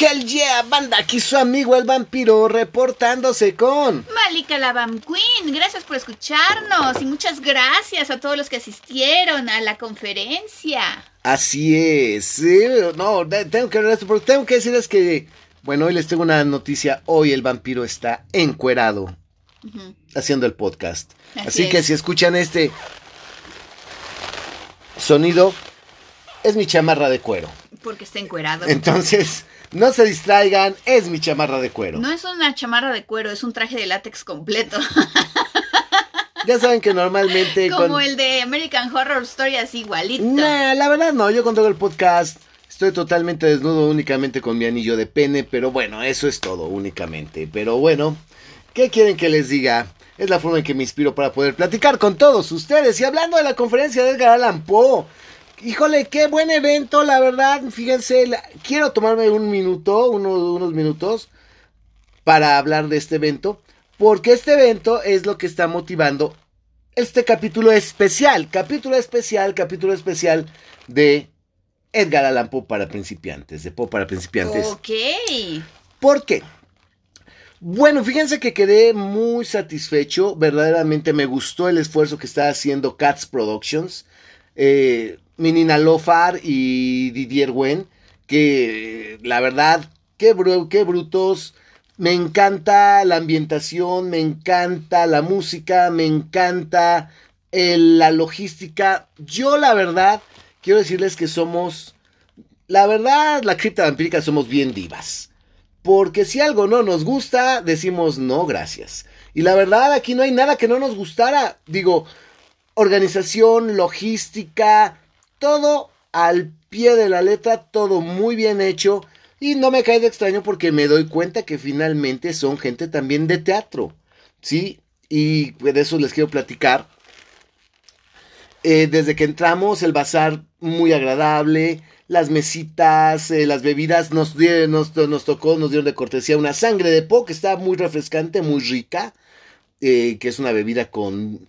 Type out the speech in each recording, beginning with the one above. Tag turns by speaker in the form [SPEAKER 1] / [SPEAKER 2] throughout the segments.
[SPEAKER 1] Hell yeah, banda, aquí su amigo el vampiro reportándose con
[SPEAKER 2] Malika la Vamp Queen. Gracias por escucharnos y muchas gracias a todos los que asistieron a la conferencia.
[SPEAKER 1] Así es, sí, no, tengo que hablar esto porque tengo que decirles que, bueno, hoy les tengo una noticia, hoy el vampiro está encuerado haciendo el podcast.
[SPEAKER 2] Así
[SPEAKER 1] Así, que si escuchan este sonido, es mi chamarra de cuero.
[SPEAKER 2] Porque está encuerado.
[SPEAKER 1] Entonces, no se distraigan, es mi chamarra de cuero.
[SPEAKER 2] No es una chamarra de cuero, es un traje de látex completo.
[SPEAKER 1] Ya saben que normalmente...
[SPEAKER 2] Como el de American Horror Story, así igualito.
[SPEAKER 1] Nah, la verdad no, yo cuando hago el podcast estoy totalmente desnudo únicamente con mi anillo de pene, pero bueno, eso es todo únicamente. Pero bueno, ¿qué quieren que les diga? Es la forma en que me inspiro para poder platicar con todos ustedes. Y hablando de la conferencia de Edgar Allan Poe, híjole, qué buen evento, la verdad. Fíjense, la- quiero tomarme un minuto, uno- unos minutos, para hablar de este evento, porque este evento es lo que está motivando este capítulo especial, capítulo especial, capítulo especial de Edgar Allan Poe para principiantes, de Poe para principiantes.
[SPEAKER 2] Ok.
[SPEAKER 1] ¿Por qué? Bueno, fíjense que quedé muy satisfecho, verdaderamente me gustó el esfuerzo que está haciendo Cats Productions, eh, Minina Lofar y Didier Wen, que la verdad, qué brutos, me encanta la ambientación, me encanta la música, me encanta el- la logística. Yo la verdad, quiero decirles que somos, la verdad, la cripta vampírica somos bien divas. Porque si algo no nos gusta, decimos no, gracias. Y la verdad, aquí no hay nada que no nos gustara. Digo, organización, logística, todo al pie de la letra, todo muy bien hecho. Y no me cae de extraño porque me doy cuenta que finalmente son gente también de teatro. ¿Sí? Y de eso les quiero platicar. Eh, desde que entramos, el bazar muy agradable, las mesitas, eh, las bebidas, nos, nos tocó, nos dieron de cortesía una sangre de po que está muy refrescante, muy rica, eh, que es una bebida con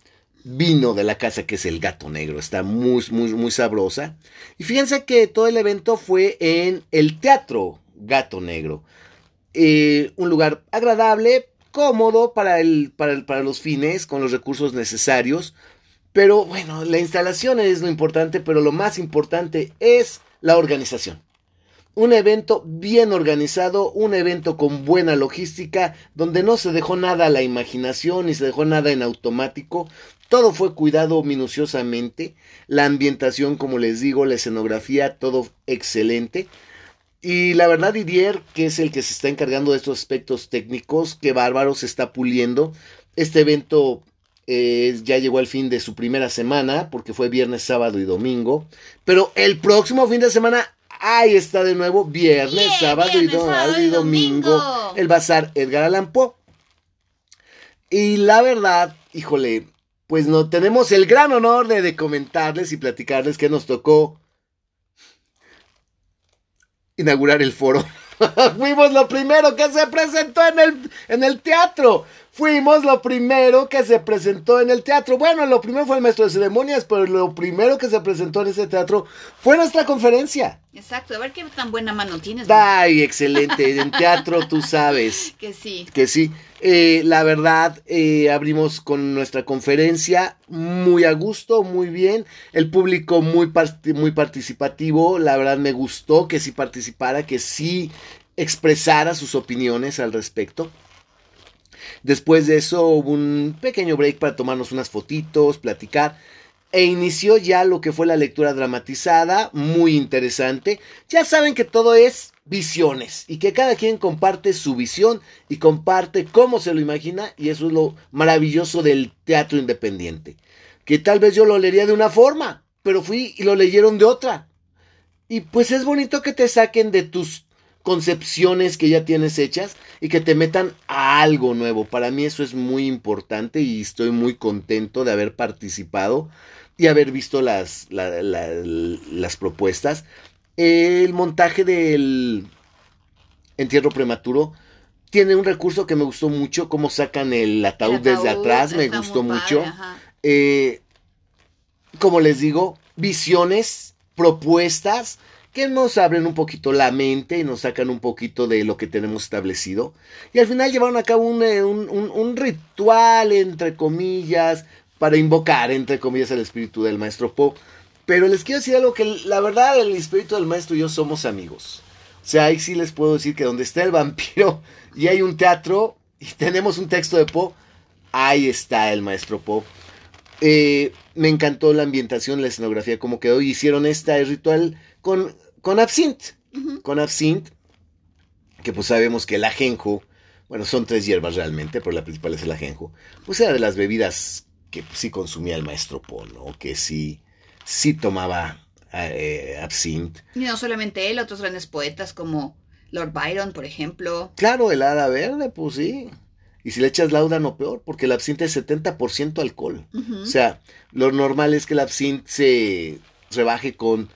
[SPEAKER 1] vino de la casa que es el gato negro, está muy, muy, muy sabrosa. Y fíjense que todo el evento fue en el Teatro Gato Negro. Eh, un lugar agradable, cómodo para, el, para, el- para los fines, con los recursos necesarios. Pero bueno, la instalación es lo importante, pero lo más importante es la organización. Un evento bien organizado, un evento con buena logística, donde no se dejó nada a la imaginación ni se dejó nada en automático. Todo fue cuidado minuciosamente. La ambientación, como les digo, la escenografía, todo excelente. Y la verdad, Didier, que es el que se está encargando de estos aspectos técnicos, que bárbaro se está puliendo. Este evento eh, ya llegó al fin de su primera semana, porque fue viernes, sábado y domingo. Pero el próximo fin de semana, ahí está de nuevo, viernes,
[SPEAKER 2] Yeah,
[SPEAKER 1] sábado,
[SPEAKER 2] viernes,
[SPEAKER 1] y, do-
[SPEAKER 2] sábado
[SPEAKER 1] y
[SPEAKER 2] y
[SPEAKER 1] domingo,
[SPEAKER 2] domingo.
[SPEAKER 1] el bazar Edgar Allan Poe. Y la verdad, híjole, pues no tenemos el gran honor de, de comentarles y platicarles que nos tocó inaugurar el foro. Fuimos lo primero que se presentó en el, en el teatro. Fuimos lo primero que se presentó en el teatro. Bueno, lo primero fue el maestro de ceremonias, pero lo primero que se presentó en ese teatro fue nuestra conferencia.
[SPEAKER 2] Exacto, a ver qué tan buena mano tienes.
[SPEAKER 1] Ay, excelente. En teatro tú sabes
[SPEAKER 2] Que sí.
[SPEAKER 1] que sí. Eh, la verdad, eh, abrimos con nuestra conferencia muy a gusto, muy bien. El público muy, muy participativo. La verdad me gustó que sí participara, que sí expresara sus opiniones al respecto. Después de eso hubo un pequeño break para tomarnos unas fotitos, platicar. E inició ya lo que fue la lectura dramatizada, muy interesante. Ya saben que todo es visiones y que cada quien comparte su visión y comparte cómo se lo imagina y eso es lo maravilloso del teatro independiente. Que tal vez yo lo leería de una forma, pero fui y lo leyeron de otra. Y pues es bonito que te saquen de tus concepciones que ya tienes hechas y que te metan a algo nuevo. Para mí eso es muy importante y estoy muy contento de haber participado y haber visto las, la- la- las propuestas. El montaje del entierro prematuro tiene un recurso que me gustó mucho, cómo sacan el ataúd,
[SPEAKER 2] El
[SPEAKER 1] desde atrás, me gustó mucho.
[SPEAKER 2] padre.
[SPEAKER 1] Eh, como les digo, visiones, propuestas que nos abren un poquito la mente y nos sacan un poquito de lo que tenemos establecido. Y al final llevaron a cabo un, eh, un, un, un ritual, entre comillas, para invocar, entre comillas, el espíritu del maestro Po. Pero les quiero decir algo que la verdad el espíritu del maestro y yo somos amigos. O sea, ahí sí les puedo decir que donde está el vampiro y hay un teatro y tenemos un texto de Po, ahí está el maestro Po. Eh, me encantó la ambientación, la escenografía, como quedó. Y hicieron este ritual con, con absinthe. Con absinthe, que pues sabemos que el ajenjo, bueno, son tres hierbas realmente, pero la principal es el ajenjo. Pues era de las bebidas que sí consumía el maestro Po, ¿no? Que sí, sí tomaba eh, absinthe.
[SPEAKER 2] Y no solamente él, otros grandes poetas como Lord Byron, por ejemplo.
[SPEAKER 1] Claro, el hada verde, pues sí. Y si le echas no peor, porque el absinthe es 70% alcohol. Uh -huh. O sea, lo normal es que el absinthe se rebaje con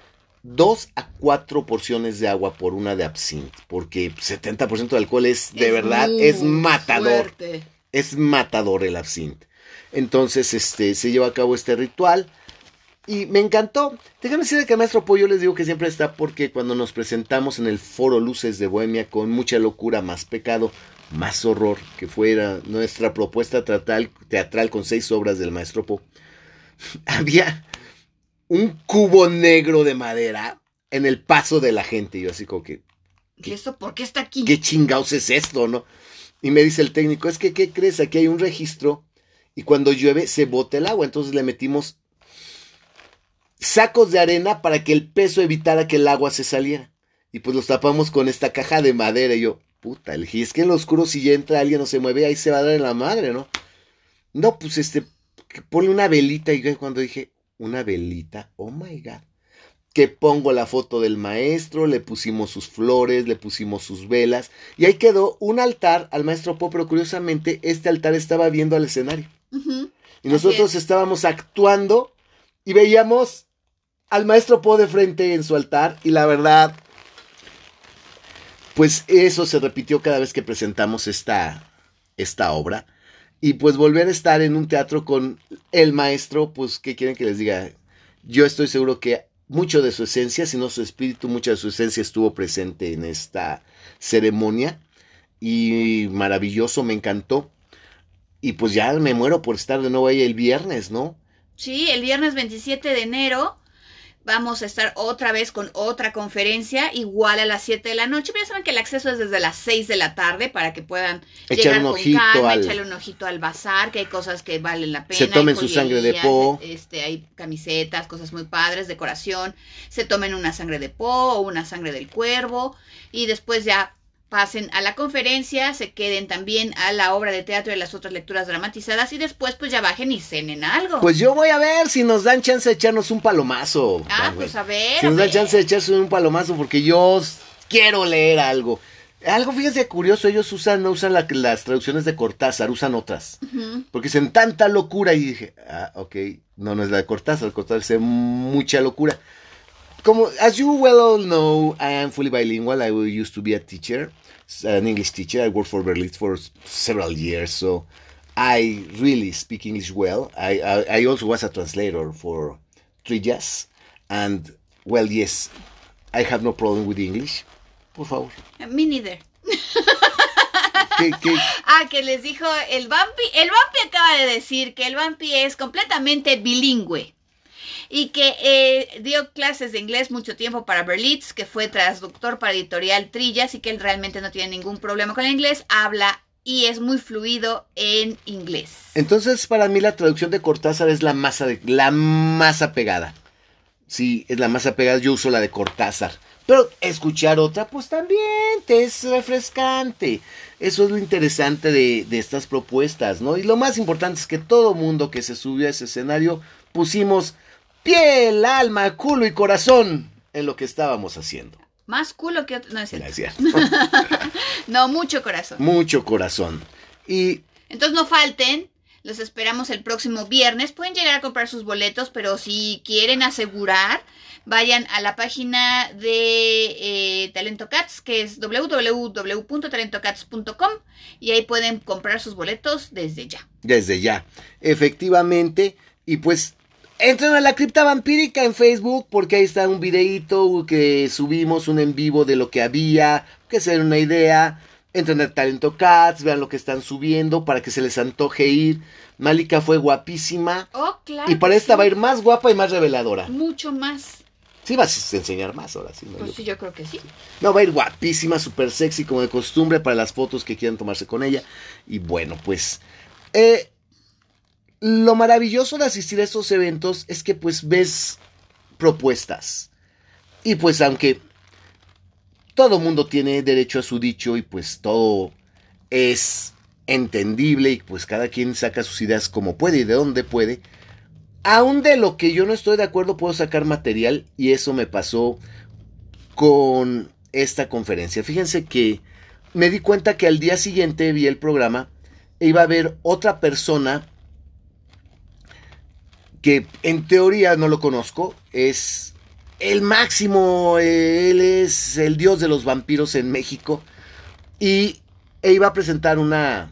[SPEAKER 1] 2 a 4 porciones de agua por una de absinthe, porque 70% de alcohol es, de
[SPEAKER 2] Es
[SPEAKER 1] verdad, es matador.
[SPEAKER 2] fuerte.
[SPEAKER 1] Es matador el absinthe. Entonces, este, se lleva a cabo este ritual. Y me encantó. Déjame decir que el maestro Pollo les digo que siempre está porque cuando nos presentamos en el foro Luces de Bohemia con mucha locura, más pecado, más horror, que fuera nuestra propuesta teatral, teatral con seis obras del maestro Po, había un cubo negro de madera en el paso de la gente. Y yo así como que,
[SPEAKER 2] ¿Y esto por qué está aquí?
[SPEAKER 1] ¿qué chingados es esto, no? Y me dice el técnico, es que, ¿qué crees? Aquí hay un registro y cuando llueve se bota el agua. Entonces le metimos sacos de arena para que el peso evitara que el agua se saliera. Y pues los tapamos con esta caja de madera. Y yo, puta, dije, es que en lo oscuro si ya entra alguien o se mueve, ahí se va a dar en la madre, ¿no? No, pues este, ponle una velita. Y yo cuando dije, una velita, oh my god. Que pongo la foto del maestro, le pusimos sus flores, le pusimos sus velas. Y ahí quedó un altar al maestro Po, pero curiosamente este altar estaba viendo al escenario. Y nosotros
[SPEAKER 2] es.
[SPEAKER 1] estábamos actuando y veíamos al maestro Po de frente en su altar y la verdad, pues eso se repitió cada vez que presentamos esta, esta obra. Y pues volver a estar en un teatro con el maestro, pues, ¿qué quieren que les diga? Yo estoy seguro que mucho de su esencia, si no su espíritu, mucha de su esencia estuvo presente en esta ceremonia. Y maravilloso, me encantó. Y pues ya me muero por estar de nuevo ahí el viernes, ¿no?
[SPEAKER 2] Sí, el viernes 27 de enero vamos a estar otra vez con otra conferencia, igual a las 7 de la noche. Pero ya saben que el acceso es desde las 6 de la tarde para que puedan
[SPEAKER 1] Echar
[SPEAKER 2] llegar
[SPEAKER 1] un
[SPEAKER 2] con
[SPEAKER 1] ojito
[SPEAKER 2] calma,
[SPEAKER 1] al-
[SPEAKER 2] echarle un ojito al bazar, que hay cosas que valen la pena.
[SPEAKER 1] Se tomen su sangre de po.
[SPEAKER 2] Este, hay camisetas, cosas muy padres, decoración. Se tomen una sangre de po o una sangre del cuervo y después ya pasen a la conferencia, se queden también a la obra de teatro y las otras lecturas dramatizadas y después pues ya bajen y cenen algo.
[SPEAKER 1] Pues yo voy a ver si nos dan chance de echarnos un palomazo.
[SPEAKER 2] ah, pues a ver.
[SPEAKER 1] Si nos dan chance de echarse un palomazo porque yo quiero leer algo. Algo, fíjense, curioso, ellos usan, no usan la- las traducciones de Cortázar, usan otras. Porque dicen tanta locura y dije, ah, ok, no, no es la de Cortázar, Cortázar dice mucha locura. Como, as you well all know, I am fully bilingual. I used to be a teacher, an English teacher. I worked for Berlitz for several years, so I really speak English well. I, I, I also was a translator for Trillas, and well, yes, I have no problem with English. Por favor.
[SPEAKER 2] Me neither.
[SPEAKER 1] ¿Qué, qué?
[SPEAKER 2] Ah, que les dijo el Vampi. El Vampi acaba de decir que el Vampi es completamente bilingüe. Y que eh, dio clases de inglés mucho tiempo para Berlitz, que fue traductor para editorial Trillas y que él realmente no tiene ningún problema con el inglés. Habla y es muy fluido en inglés.
[SPEAKER 1] Entonces, para mí la traducción de Cortázar es la más, ade- la más apegada. Sí, es la más apegada. Yo uso la de Cortázar. Pero escuchar otra, pues también te es refrescante. Eso es lo interesante de, de estas propuestas, ¿no? Y lo más importante es que todo mundo que se subió a ese escenario pusimos piel, alma, culo y corazón en lo que estábamos haciendo.
[SPEAKER 2] Más culo que otro. No es cierto.
[SPEAKER 1] Es cierto.
[SPEAKER 2] No, mucho corazón.
[SPEAKER 1] Mucho corazón. Y
[SPEAKER 2] Entonces no falten. Los esperamos el próximo viernes. Pueden llegar a comprar sus boletos, pero si quieren asegurar, vayan a la página de eh, Talento Cats, que es www.talentocats.com y ahí pueden comprar sus boletos desde ya.
[SPEAKER 1] desde ya. Efectivamente, y pues Entren a la cripta vampírica en Facebook porque ahí está un videíto que subimos un en vivo de lo que había, que se den una idea. Entren a Talento Cats, vean lo que están subiendo para que se les antoje ir. Malika fue guapísima.
[SPEAKER 2] Oh, claro.
[SPEAKER 1] Y para esta
[SPEAKER 2] sí.
[SPEAKER 1] va a ir más guapa y más reveladora.
[SPEAKER 2] Mucho más.
[SPEAKER 1] Sí vas a enseñar más ahora, sí. No,
[SPEAKER 2] Pues
[SPEAKER 1] Yo-
[SPEAKER 2] sí, yo creo que sí.
[SPEAKER 1] no, va a ir guapísima, súper sexy como de costumbre para las fotos que quieran tomarse con ella. Y bueno, pues... eh, lo maravilloso de asistir a estos eventos es que pues ves propuestas. Y pues aunque todo mundo tiene derecho a su dicho y pues todo es entendible y pues cada quien saca sus ideas como puede y de donde puede, aún de lo que yo no estoy de acuerdo puedo sacar material y eso me pasó con esta conferencia. Fíjense que me di cuenta que al día siguiente vi el programa e iba a haber otra persona que en teoría no lo conozco, es el máximo, él es el dios de los vampiros en México y e iba a presentar una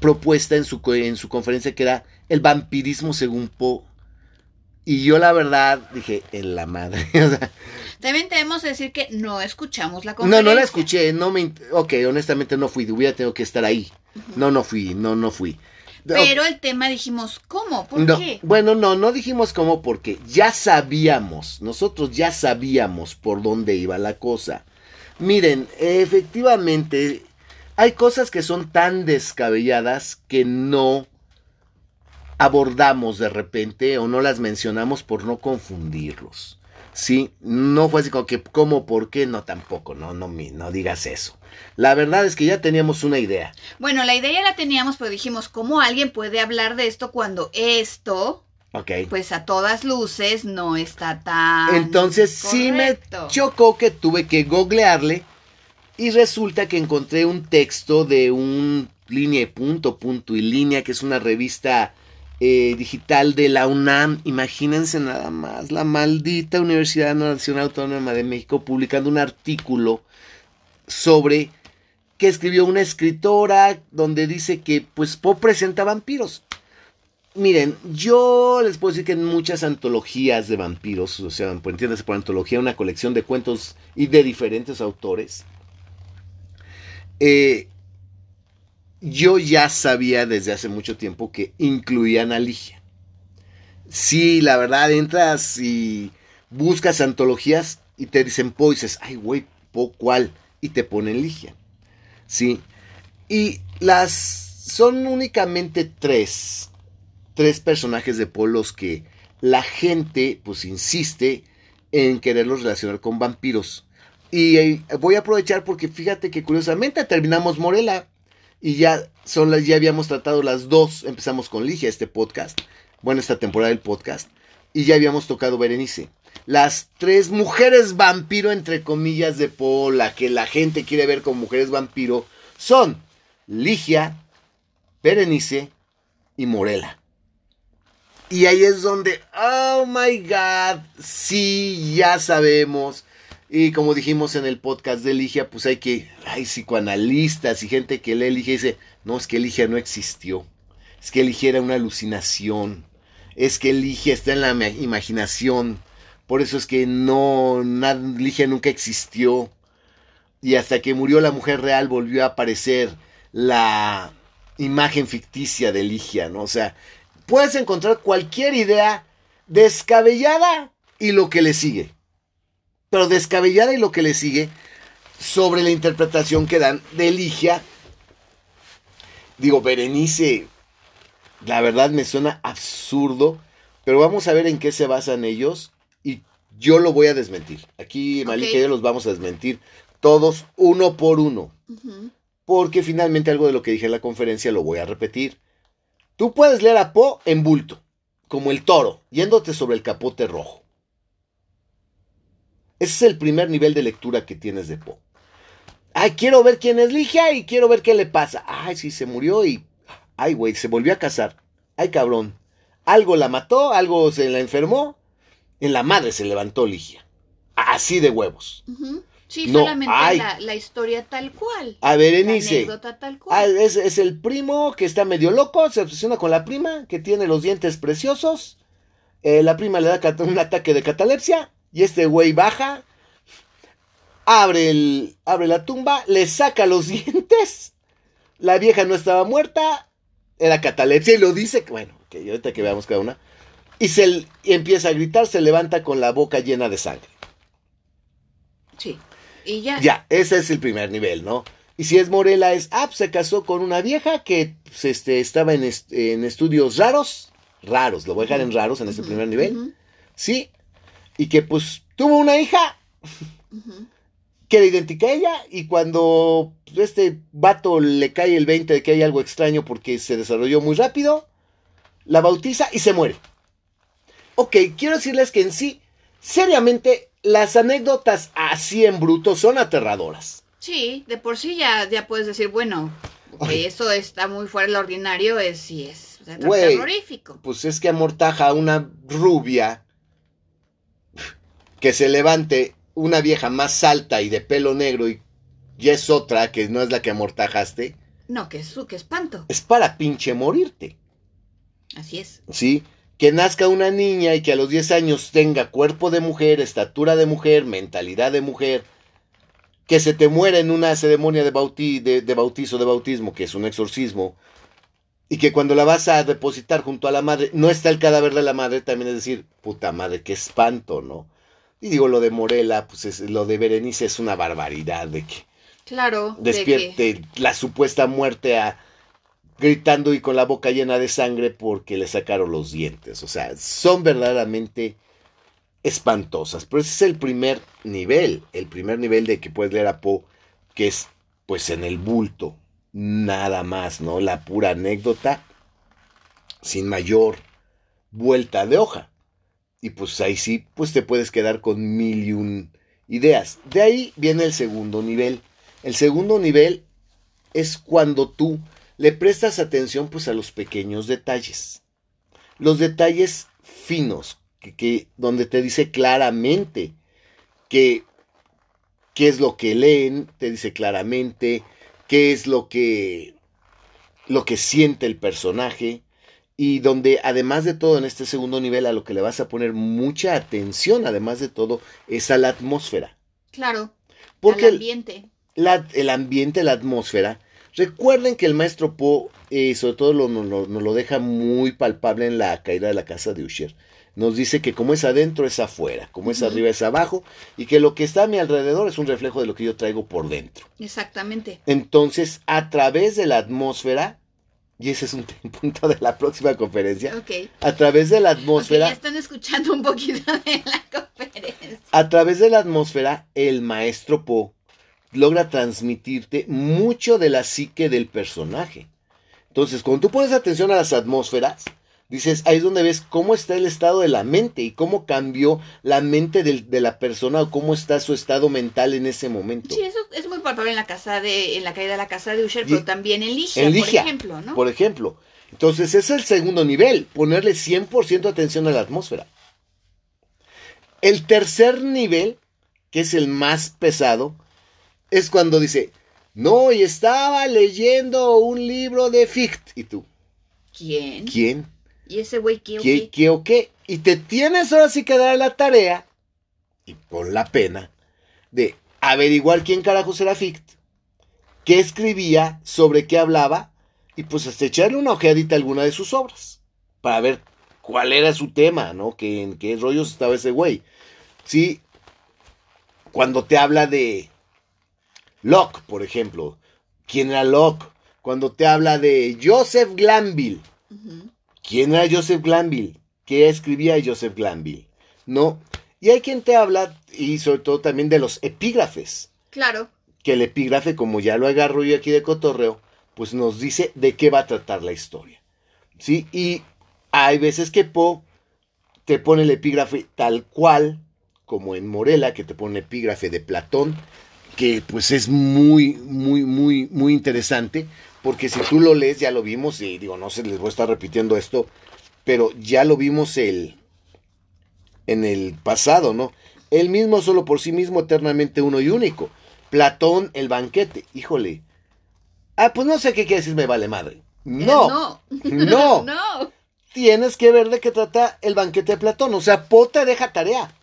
[SPEAKER 1] propuesta en su, en su conferencia que era el vampirismo según Poe. Y yo la verdad dije, en la madre. o sea,
[SPEAKER 2] También tenemos que decir que no escuchamos la
[SPEAKER 1] no,
[SPEAKER 2] conferencia.
[SPEAKER 1] no la escuché, no me... Ok, honestamente no fui, hubiera tenido que estar ahí. No, no fui, no, no fui.
[SPEAKER 2] Pero el tema dijimos, ¿cómo? ¿Por
[SPEAKER 1] No,
[SPEAKER 2] qué?
[SPEAKER 1] Bueno, no, no dijimos cómo porque ya sabíamos, nosotros ya sabíamos por dónde iba la cosa. Miren, efectivamente, hay cosas que son tan descabelladas que no abordamos de repente o no las mencionamos por no confundirlos. Sí, no fue así como que, ¿cómo, por qué? No, tampoco, no, no, no digas eso. La verdad es que ya teníamos una idea.
[SPEAKER 2] Bueno, la idea ya la teníamos, pero dijimos, ¿cómo alguien puede hablar de esto cuando esto,
[SPEAKER 1] Ok.
[SPEAKER 2] pues a todas luces, no está tan.
[SPEAKER 1] Entonces sí me chocó que tuve que googlearle y resulta que encontré un texto de un línea y punto, punto y línea, que es una revista eh, digital de la UNAM. Imagínense nada más, la maldita Universidad Nacional Autónoma de México publicando un artículo sobre que escribió una escritora donde dice que pues Poe presenta vampiros. Miren, yo les puedo decir que en muchas antologías de vampiros, o sea, entiéndase por antología, una colección de cuentos y de diferentes autores, eh, yo ya sabía desde hace mucho tiempo que incluían a Ligia. Sí, la verdad, entras y buscas antologías y te dicen Po y dices, ay, güey, Po, ¿cuál? Y te ponen Ligia. Sí. Y las son únicamente tres tres personajes de Poe los que la gente pues insiste en quererlos relacionar con vampiros. Y eh, voy a aprovechar porque fíjate que curiosamente terminamos Morela y ya son las ya habíamos tratado las dos, empezamos con Ligia este podcast, bueno, esta temporada del podcast y ya habíamos tocado Berenice. Las tres mujeres vampiro entre comillas de Poe, la que la gente quiere ver como mujeres vampiro son Ligia, Berenice y Morela. Y ahí es donde, oh my god, sí, ya sabemos. Y como dijimos en el podcast de Ligia, pues hay que, hay psicoanalistas y gente que lee Ligia y dice, no, es que Ligia no existió. Es que Ligia era una alucinación. Es que Ligia está en la ma- imaginación. Por eso es que no, na- Ligia nunca existió. Y hasta que murió la mujer real volvió a aparecer la imagen ficticia de Ligia, ¿no? O sea, puedes encontrar cualquier idea descabellada y lo que le sigue. Pero descabellada y lo que le sigue sobre la interpretación que dan de Ligia. Digo, Berenice, la verdad me suena absurdo, pero vamos a ver en qué se basan ellos y yo lo voy a desmentir. Aquí Malika y yo los vamos a desmentir todos uno por uno. Porque finalmente algo de lo que dije en la conferencia lo voy a repetir. Tú puedes leer a Poe en bulto, como el toro, yéndote sobre el capote rojo. Ese es el primer nivel de lectura que tienes de Poe. Ay, quiero ver quién es Ligia y quiero ver qué le pasa. Ay, sí, se murió y... Ay, güey, se volvió a casar. Ay, cabrón. Algo la mató, algo se la enfermó. En la madre se levantó Ligia. Así de huevos.
[SPEAKER 2] Sí,
[SPEAKER 1] No,
[SPEAKER 2] solamente
[SPEAKER 1] ay.
[SPEAKER 2] la, la historia tal cual.
[SPEAKER 1] A
[SPEAKER 2] La
[SPEAKER 1] Berenice.
[SPEAKER 2] anécdota tal
[SPEAKER 1] Ah,
[SPEAKER 2] cual.
[SPEAKER 1] es, es el primo que está medio loco, se obsesiona con la prima, que tiene los dientes preciosos Eh, la prima le da un ataque de catalepsia y este güey baja, abre, el, abre la tumba, le saca los dientes. La vieja no estaba muerta, era catalepsia y lo dice, bueno, que ahorita que veamos cada una. Y se y empieza a gritar, se levanta con la boca llena de sangre.
[SPEAKER 2] Sí. Y ya.
[SPEAKER 1] Ya, ese es el primer nivel, ¿no? Y si es Morela, es, ah, pues, se casó con una vieja que pues, este, estaba en, est- en estudios raros, raros, lo voy a dejar en raros en este primer nivel, ¿sí? Y que pues tuvo una hija que era idéntica a ella y cuando este vato le cae el 20 de que hay algo extraño porque se desarrolló muy rápido, la bautiza y se muere. Ok, quiero decirles que en sí, seriamente, las anécdotas así en bruto son aterradoras.
[SPEAKER 2] Sí, de por sí ya, ya puedes decir, bueno, ok,
[SPEAKER 1] Ay.
[SPEAKER 2] eso está muy fuera del ordinario, es sí es o sea,
[SPEAKER 1] Güey.
[SPEAKER 2] terrorífico.
[SPEAKER 1] Pues es que amortaja a una rubia que se levante una vieja más alta y de pelo negro y ya es otra que no es la que amortajaste.
[SPEAKER 2] No, que su, que espanto.
[SPEAKER 1] Es para pinche morirte.
[SPEAKER 2] Así es.
[SPEAKER 1] ¿sí? Que nazca una niña y que a los 10 años tenga cuerpo de mujer, estatura de mujer, mentalidad de mujer, que se te muera en una ceremonia de, bauti- de, de bautizo, de bautismo, que es un exorcismo, y que cuando la vas a depositar junto a la madre, no está el cadáver de la madre, también es decir, puta madre, qué espanto, ¿no? Y digo, lo de Morela, pues es- lo de Berenice es una barbaridad, de que
[SPEAKER 2] Claro. de que-
[SPEAKER 1] despierte la supuesta muerte a gritando y con la boca llena de sangre porque le sacaron los dientes. O sea, son verdaderamente espantosas. Pero ese es el primer nivel, el primer nivel de que puedes leer a Poe, que es pues en el bulto, nada más, ¿no? La pura anécdota sin mayor vuelta de hoja. Y pues ahí sí, pues te puedes quedar con mil y un ideas. De ahí viene el segundo nivel. El segundo nivel es cuando tú le prestas atención pues a los pequeños detalles. Los detalles finos, que, que- donde te dice claramente que qué es lo que leen, te dice claramente qué es lo que lo que siente el personaje y donde además de todo en este segundo nivel a lo que le vas a poner mucha atención, además de todo, es a la atmósfera.
[SPEAKER 2] Claro.
[SPEAKER 1] Porque
[SPEAKER 2] al
[SPEAKER 1] el-
[SPEAKER 2] ambiente.
[SPEAKER 1] la- el ambiente, la atmósfera. Recuerden que el maestro Poe, eh, sobre todo, lo- nos lo, nos lo deja muy palpable en la caída de la casa de Usher. Nos dice que como es adentro es afuera, como es arriba es abajo, y que lo que está a mi alrededor es un reflejo de lo que yo traigo por dentro.
[SPEAKER 2] Exactamente.
[SPEAKER 1] Entonces, a través de la atmósfera, y ese es un punto de la próxima conferencia,
[SPEAKER 2] Ok.
[SPEAKER 1] a través de la atmósfera,
[SPEAKER 2] ya están escuchando un poquito de la conferencia.
[SPEAKER 1] A través de la atmósfera, el maestro Poe logra transmitirte mucho de la psique del personaje. Entonces, cuando tú pones atención a las atmósferas, dices, ahí es donde ves cómo está el estado de la mente y cómo cambió la mente de la persona o cómo está su estado mental en ese momento.
[SPEAKER 2] Sí, eso es muy palpable en la casa de, en la caída de la casa de Usher,
[SPEAKER 1] Y-
[SPEAKER 2] pero también en Ligia,
[SPEAKER 1] en
[SPEAKER 2] por ejemplo, ¿no?
[SPEAKER 1] Por ejemplo. Entonces, ese es el segundo nivel, ponerle 100% atención a la atmósfera. El tercer nivel, que es el más pesado, es cuando dice, no, y estaba leyendo un libro de Fichte. ¿Y tú?
[SPEAKER 2] ¿Quién?
[SPEAKER 1] ¿Quién?
[SPEAKER 2] ¿Y ese güey qué o
[SPEAKER 1] ¿Qué,
[SPEAKER 2] qué?
[SPEAKER 1] qué o qué? Y te tienes ahora sí que dar la tarea, y por la pena, de averiguar quién carajos era Fichte, qué escribía, sobre qué hablaba, y pues hasta echarle una ojeadita a alguna de sus obras, para ver cuál era su tema, ¿no? Que, en qué rollos estaba ese güey. Sí, cuando te habla de Locke, por ejemplo, ¿quién era Locke? Cuando te habla de Joseph Glanville,
[SPEAKER 2] Ujú.
[SPEAKER 1] ¿Quién era Joseph Glanville? ¿Qué escribía Joseph Glanville? ¿No? Y hay quien te habla, y sobre todo también de los epígrafes,
[SPEAKER 2] Claro.
[SPEAKER 1] que el epígrafe, como ya lo agarro yo aquí de cotorreo, pues nos dice de qué va a tratar la historia. ¿Sí? Y hay veces que Poe te pone el epígrafe tal cual, como en Morela, que te pone el epígrafe de Platón, que pues es muy, muy, muy, muy interesante, porque si tú lo lees, ya lo vimos, y digo, no sé, les voy a estar repitiendo esto, pero ya lo vimos el, en el pasado, ¿no? Él mismo solo por sí mismo, eternamente uno y único. Platón, el banquete, híjole. Ah, pues no sé qué quiere decir, me vale madre. No,
[SPEAKER 2] Eh, no.
[SPEAKER 1] no.
[SPEAKER 2] no.
[SPEAKER 1] tienes que ver de qué trata el banquete de Platón. O sea, Po te deja tarea.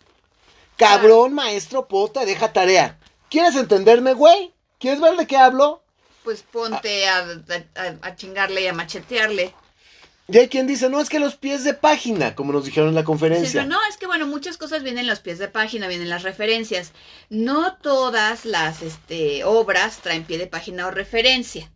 [SPEAKER 1] Cabrón, maestro, Po te deja tarea. ¿Quieres entenderme, güey? ¿Quieres ver de qué hablo?
[SPEAKER 2] Pues ponte a, a- a chingarle y a machetearle.
[SPEAKER 1] Y hay quien dice, no, es que los pies de página, como nos dijeron en la
[SPEAKER 2] Sí,
[SPEAKER 1] conferencia.
[SPEAKER 2] pero no, es que bueno, muchas cosas vienen en los pies de página, vienen las referencias. No todas las este, obras traen pie de página o referencia.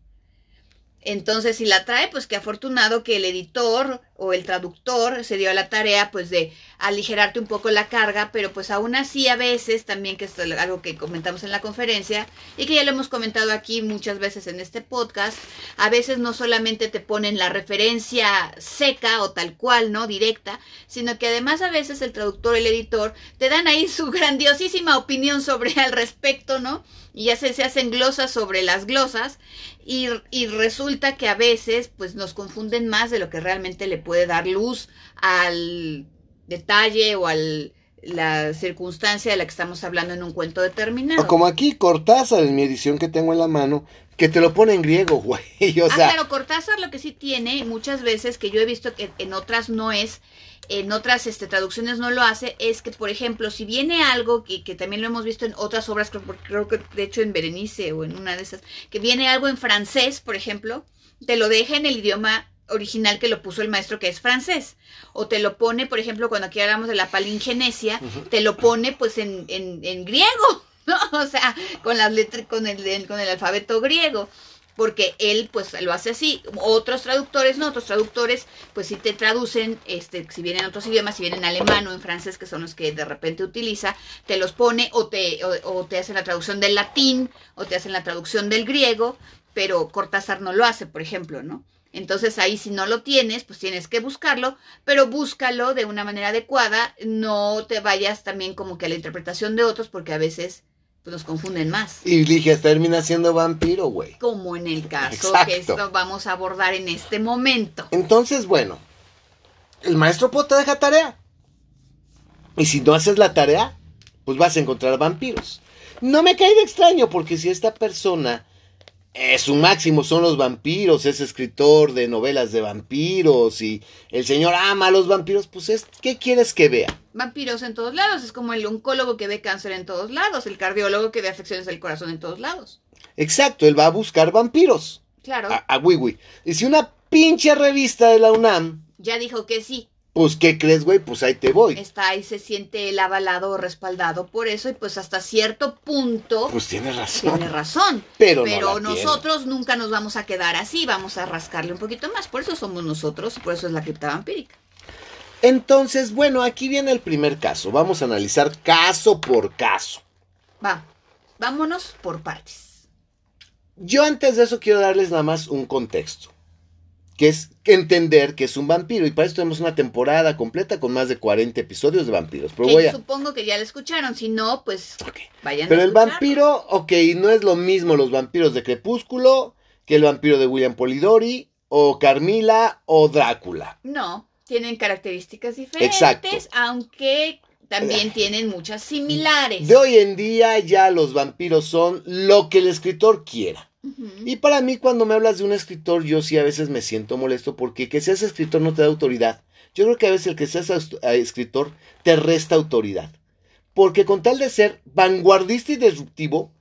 [SPEAKER 2] Entonces, si la trae, pues qué afortunado que el editor o el traductor se dio a la tarea, pues de aligerarte un poco la carga, pero pues aún así a veces también, que es algo que comentamos en la conferencia y que ya lo hemos comentado aquí muchas veces en este podcast, a veces no solamente te ponen la referencia seca o tal cual, ¿no? Directa, sino que además a veces el traductor, el editor, te dan ahí su grandiosísima opinión sobre al respecto, ¿no? Y ya se, se hacen glosas sobre las glosas y, y resulta que a veces pues nos confunden más de lo que realmente le puede dar luz al detalle o al la circunstancia de la que estamos hablando en un cuento determinado.
[SPEAKER 1] Como aquí, Cortázar, en mi edición que tengo en la mano, que te lo pone en griego, güey. O
[SPEAKER 2] ah,
[SPEAKER 1] sea,
[SPEAKER 2] claro, Cortázar lo que sí tiene muchas veces, que yo he visto que en otras no es, en otras este, traducciones no lo hace, es que, por ejemplo, si viene algo que, que también lo hemos visto en otras obras, creo, creo que de hecho en Berenice o en una de esas, que viene algo en francés, por ejemplo, te lo deja en el idioma original que lo puso el maestro que es francés. O te lo pone por ejemplo cuando aquí hablamos de la palingenesia te lo pone pues en, en, en griego ¿no? o sea con las letras con el con el alfabeto griego porque él pues lo hace así. Otros traductores no otros traductores pues si te traducen este si vienen otros idiomas si vienen alemán o en francés que son los que de repente utiliza te los pone o te o, o te hacen la traducción del latín o te hacen la traducción del griego pero Cortázar no lo hace por ejemplo no entonces ahí si no lo tienes, pues tienes que buscarlo, pero búscalo de una manera adecuada, no te vayas también como que a la interpretación de otros porque a veces pues, nos confunden más.
[SPEAKER 1] y dije, termina siendo vampiro, güey.
[SPEAKER 2] Como en el caso
[SPEAKER 1] Exacto.
[SPEAKER 2] que esto vamos a abordar en este momento.
[SPEAKER 1] Entonces, bueno, el maestro Po te deja tarea. Y si no haces la tarea, pues vas a encontrar vampiros. No me cae de extraño, porque si esta persona, eh, su máximo son los vampiros, es escritor de novelas de vampiros y el señor ama a los vampiros, pues es, ¿qué quieres que vea?
[SPEAKER 2] Vampiros en todos lados, es como el oncólogo que ve cáncer en todos lados, el cardiólogo que ve afecciones del corazón en todos lados.
[SPEAKER 1] Exacto, él va a buscar vampiros.
[SPEAKER 2] Claro,
[SPEAKER 1] A, a Wiwi. Y si una pinche revista de la UNAM,
[SPEAKER 2] ya dijo que sí,
[SPEAKER 1] pues ¿qué crees, güey? Pues ahí te voy.
[SPEAKER 2] está ahí, se siente el avalado o respaldado por eso y pues hasta cierto punto
[SPEAKER 1] Pues tienes razón.
[SPEAKER 2] tiene razón.
[SPEAKER 1] Pero, no tiene.
[SPEAKER 2] nosotros nunca nos vamos a quedar así, vamos a rascarle un poquito más. Por eso somos nosotros, por eso es la cripta vampírica.
[SPEAKER 1] Entonces, bueno, aquí viene el primer caso. Vamos a analizar caso por caso.
[SPEAKER 2] Va, vámonos por partes.
[SPEAKER 1] Yo antes de eso quiero darles nada más un contexto. Que es entender que es un vampiro. Y para eso tenemos una temporada completa con más de 40 episodios de vampiros. Pero
[SPEAKER 2] que
[SPEAKER 1] voy a...
[SPEAKER 2] supongo que ya la escucharon, si no, pues
[SPEAKER 1] Ok.
[SPEAKER 2] vayan
[SPEAKER 1] Pero
[SPEAKER 2] a
[SPEAKER 1] el vampiro, ok, no es lo mismo los vampiros de Crepúsculo que el vampiro de William Polidori, o Carmila, o Drácula.
[SPEAKER 2] No, tienen características diferentes,
[SPEAKER 1] Exacto.
[SPEAKER 2] aunque también tienen muchas similares.
[SPEAKER 1] De hoy en día ya los vampiros son lo que el escritor quiera. Y para mí cuando me hablas de un escritor, yo sí a veces me siento molesto porque que seas escritor no te da autoridad. Yo creo que a veces el que seas eh, escritor te resta autoridad. Porque con tal de ser vanguardista y disruptivo,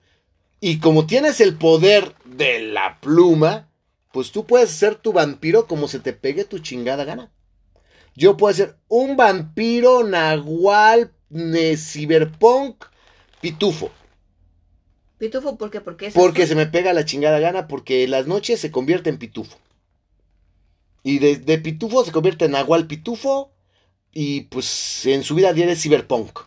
[SPEAKER 1] y como tienes el poder de la pluma, pues tú puedes ser tu vampiro como se te pegue tu chingada gana. Yo puedo ser un vampiro nahual, ne- ciberpunk, pitufo.
[SPEAKER 2] Pitufo, ¿por qué? Porque es
[SPEAKER 1] Porque se me pega la chingada gana, porque en las noches se convierte en pitufo. Y de, de pitufo se convierte en nahual pitufo. Y pues en su vida diaria es cyberpunk. O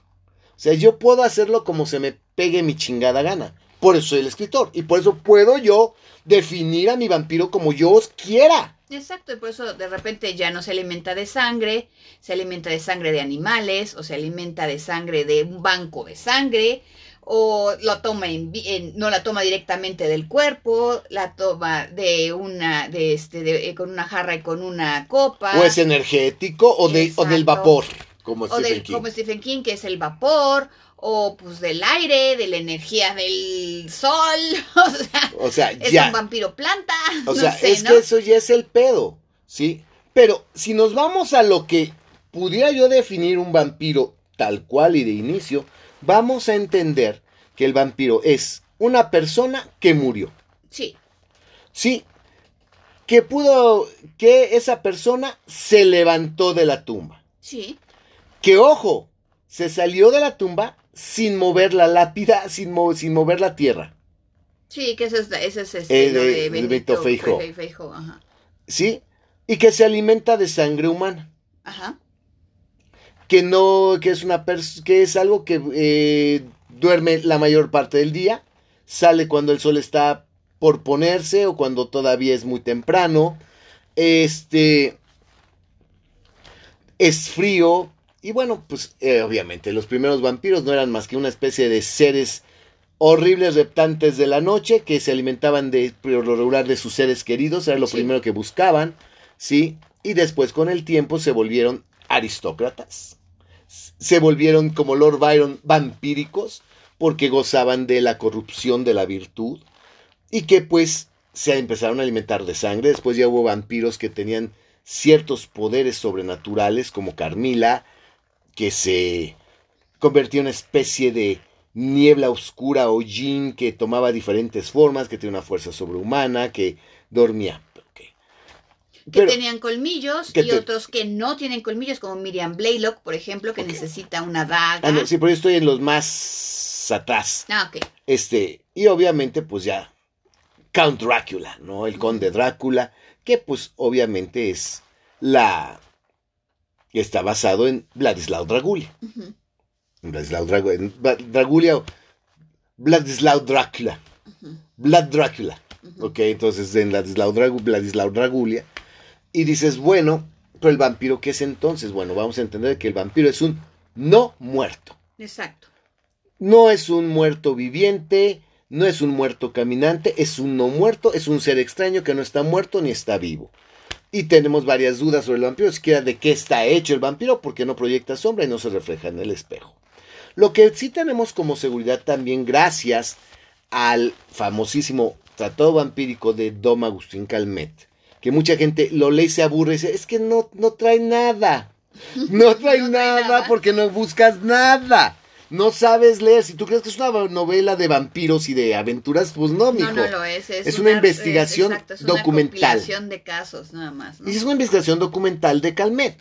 [SPEAKER 1] sea, yo puedo hacerlo como se me pegue mi chingada gana. Por eso soy el escritor. Y por eso puedo yo definir a mi vampiro como yo os quiera.
[SPEAKER 2] Exacto, y por eso de repente ya no se alimenta de sangre, se alimenta de sangre de animales, o se alimenta de sangre de un banco de sangre, o lo toma en, no la toma directamente del cuerpo, la toma de una, de este, de- eh, con una jarra y con una copa.
[SPEAKER 1] O es energético o, de, o del vapor. Como
[SPEAKER 2] o
[SPEAKER 1] Stephen
[SPEAKER 2] del,
[SPEAKER 1] King.
[SPEAKER 2] como Stephen King, que es el vapor, o pues del aire, de la energía del sol, o sea,
[SPEAKER 1] O sea,
[SPEAKER 2] es
[SPEAKER 1] ya.
[SPEAKER 2] un vampiro planta,
[SPEAKER 1] O
[SPEAKER 2] no
[SPEAKER 1] sea,
[SPEAKER 2] sé,
[SPEAKER 1] es
[SPEAKER 2] ¿no?
[SPEAKER 1] que eso ya es el pedo, ¿sí? Pero si nos vamos a lo que pudiera yo definir un vampiro tal cual y de inicio, vamos a entender que el vampiro es una persona que murió.
[SPEAKER 2] Sí.
[SPEAKER 1] Sí, que pudo, que esa persona se levantó de la tumba.
[SPEAKER 2] Sí.
[SPEAKER 1] Que ojo, se salió de la tumba sin mover la lápida, sin, mo- sin mover la tierra.
[SPEAKER 2] Sí, que ese es, ese es este,
[SPEAKER 1] Eh, de-
[SPEAKER 2] Benito
[SPEAKER 1] Benito
[SPEAKER 2] Ajá.
[SPEAKER 1] ¿Sí? Y que se alimenta de sangre humana.
[SPEAKER 2] Ajá.
[SPEAKER 1] Que no, que es una que es algo que eh, duerme la mayor parte del día, sale cuando el sol está por ponerse o cuando todavía es muy temprano, este es frío y bueno, pues eh, obviamente los primeros vampiros no eran más que una especie de seres horribles reptantes de la noche que se alimentaban de por lo regular de sus seres queridos, era lo
[SPEAKER 2] Sí.
[SPEAKER 1] primero que buscaban, ¿sí? Y después con el tiempo se volvieron aristócratas. Se volvieron como Lord Byron vampíricos porque gozaban de la corrupción de la virtud y que pues se empezaron a alimentar de sangre. Después ya hubo vampiros que tenían ciertos poderes sobrenaturales como Carmila, que se convertía en una especie de niebla oscura o jin que tomaba diferentes formas, que tenía una fuerza sobrehumana, que dormía.
[SPEAKER 2] Que
[SPEAKER 1] Pero-
[SPEAKER 2] tenían colmillos
[SPEAKER 1] que
[SPEAKER 2] y
[SPEAKER 1] te-
[SPEAKER 2] otros que no tienen colmillos, como Miriam Blaylock, por ejemplo, que necesita una daga.
[SPEAKER 1] Ah, no, sí, pero yo estoy en los más atrás.
[SPEAKER 2] Ah, ok.
[SPEAKER 1] Este, y obviamente, pues ya, Count Drácula, ¿no? El conde Drácula, que pues obviamente es la... está basado en Vladislav Dragulia.
[SPEAKER 2] Ujú,
[SPEAKER 1] En Vladislav Dragu- en Vla- Dragulia o Vladislav Drácula. Vlad Drácula.
[SPEAKER 2] ujú.
[SPEAKER 1] Ok, entonces en Vladislav, Dragu- Vladislav Dragulia. Y dices, bueno, pero el vampiro, ¿qué es entonces? Bueno, vamos a entender que el vampiro es un no muerto.
[SPEAKER 2] Exacto.
[SPEAKER 1] No es un muerto viviente, no es un muerto caminante, es un no muerto, es un ser extraño que no está muerto ni está vivo. Y tenemos varias dudas sobre el vampiro, siquiera de qué está hecho el vampiro, porque no proyecta sombra y no se refleja en el espejo. Lo que sí tenemos como seguridad también, gracias al famosísimo Tratado Vampírico de Dom Agustín Calmet, que mucha gente lo lee y se aburre y dice, es que no, no trae nada. No trae,
[SPEAKER 2] No trae
[SPEAKER 1] nada, porque no buscas nada. No sabes leer. Si tú crees que es una novela de vampiros y de aventuras, pues no, mijo.
[SPEAKER 2] No, no lo es. Es,
[SPEAKER 1] Es una investigación
[SPEAKER 2] exacto, es una
[SPEAKER 1] documental.
[SPEAKER 2] compilación de casos, nada más. ¿no?
[SPEAKER 1] Y es una investigación documental de Calmet.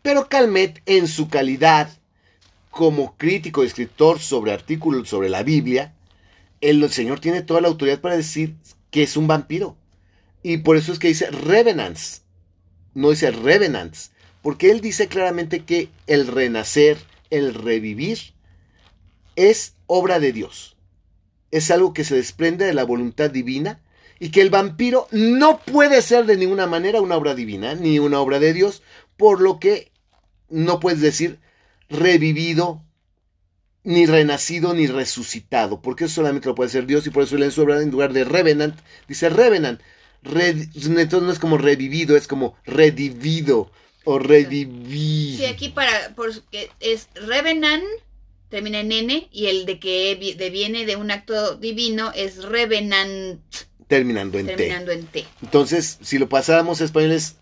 [SPEAKER 1] Pero Calmet, en su calidad como crítico y escritor sobre artículos sobre la Biblia, el señor tiene toda la autoridad para decir que es un vampiro. Y por eso es que dice revenants. No dice revenants. Porque él dice claramente que el renacer, el revivir, es obra de Dios. Es algo que se desprende de la voluntad divina y que el vampiro no puede ser de ninguna manera una obra divina ni una obra de Dios, por lo que no puedes decir revivido, ni renacido, ni resucitado, porque eso solamente lo puede hacer Dios y por eso él en su obra, en lugar de revenant, dice revenant. Red- entonces no es como revivido, es como redivido o rediví.
[SPEAKER 2] Sí, aquí para, porque es Revenant, termina en N, y el de que vi- deviene de un acto divino es Revenant,
[SPEAKER 1] terminando en T.
[SPEAKER 2] terminando en T.
[SPEAKER 1] Entonces, si lo pasáramos a español es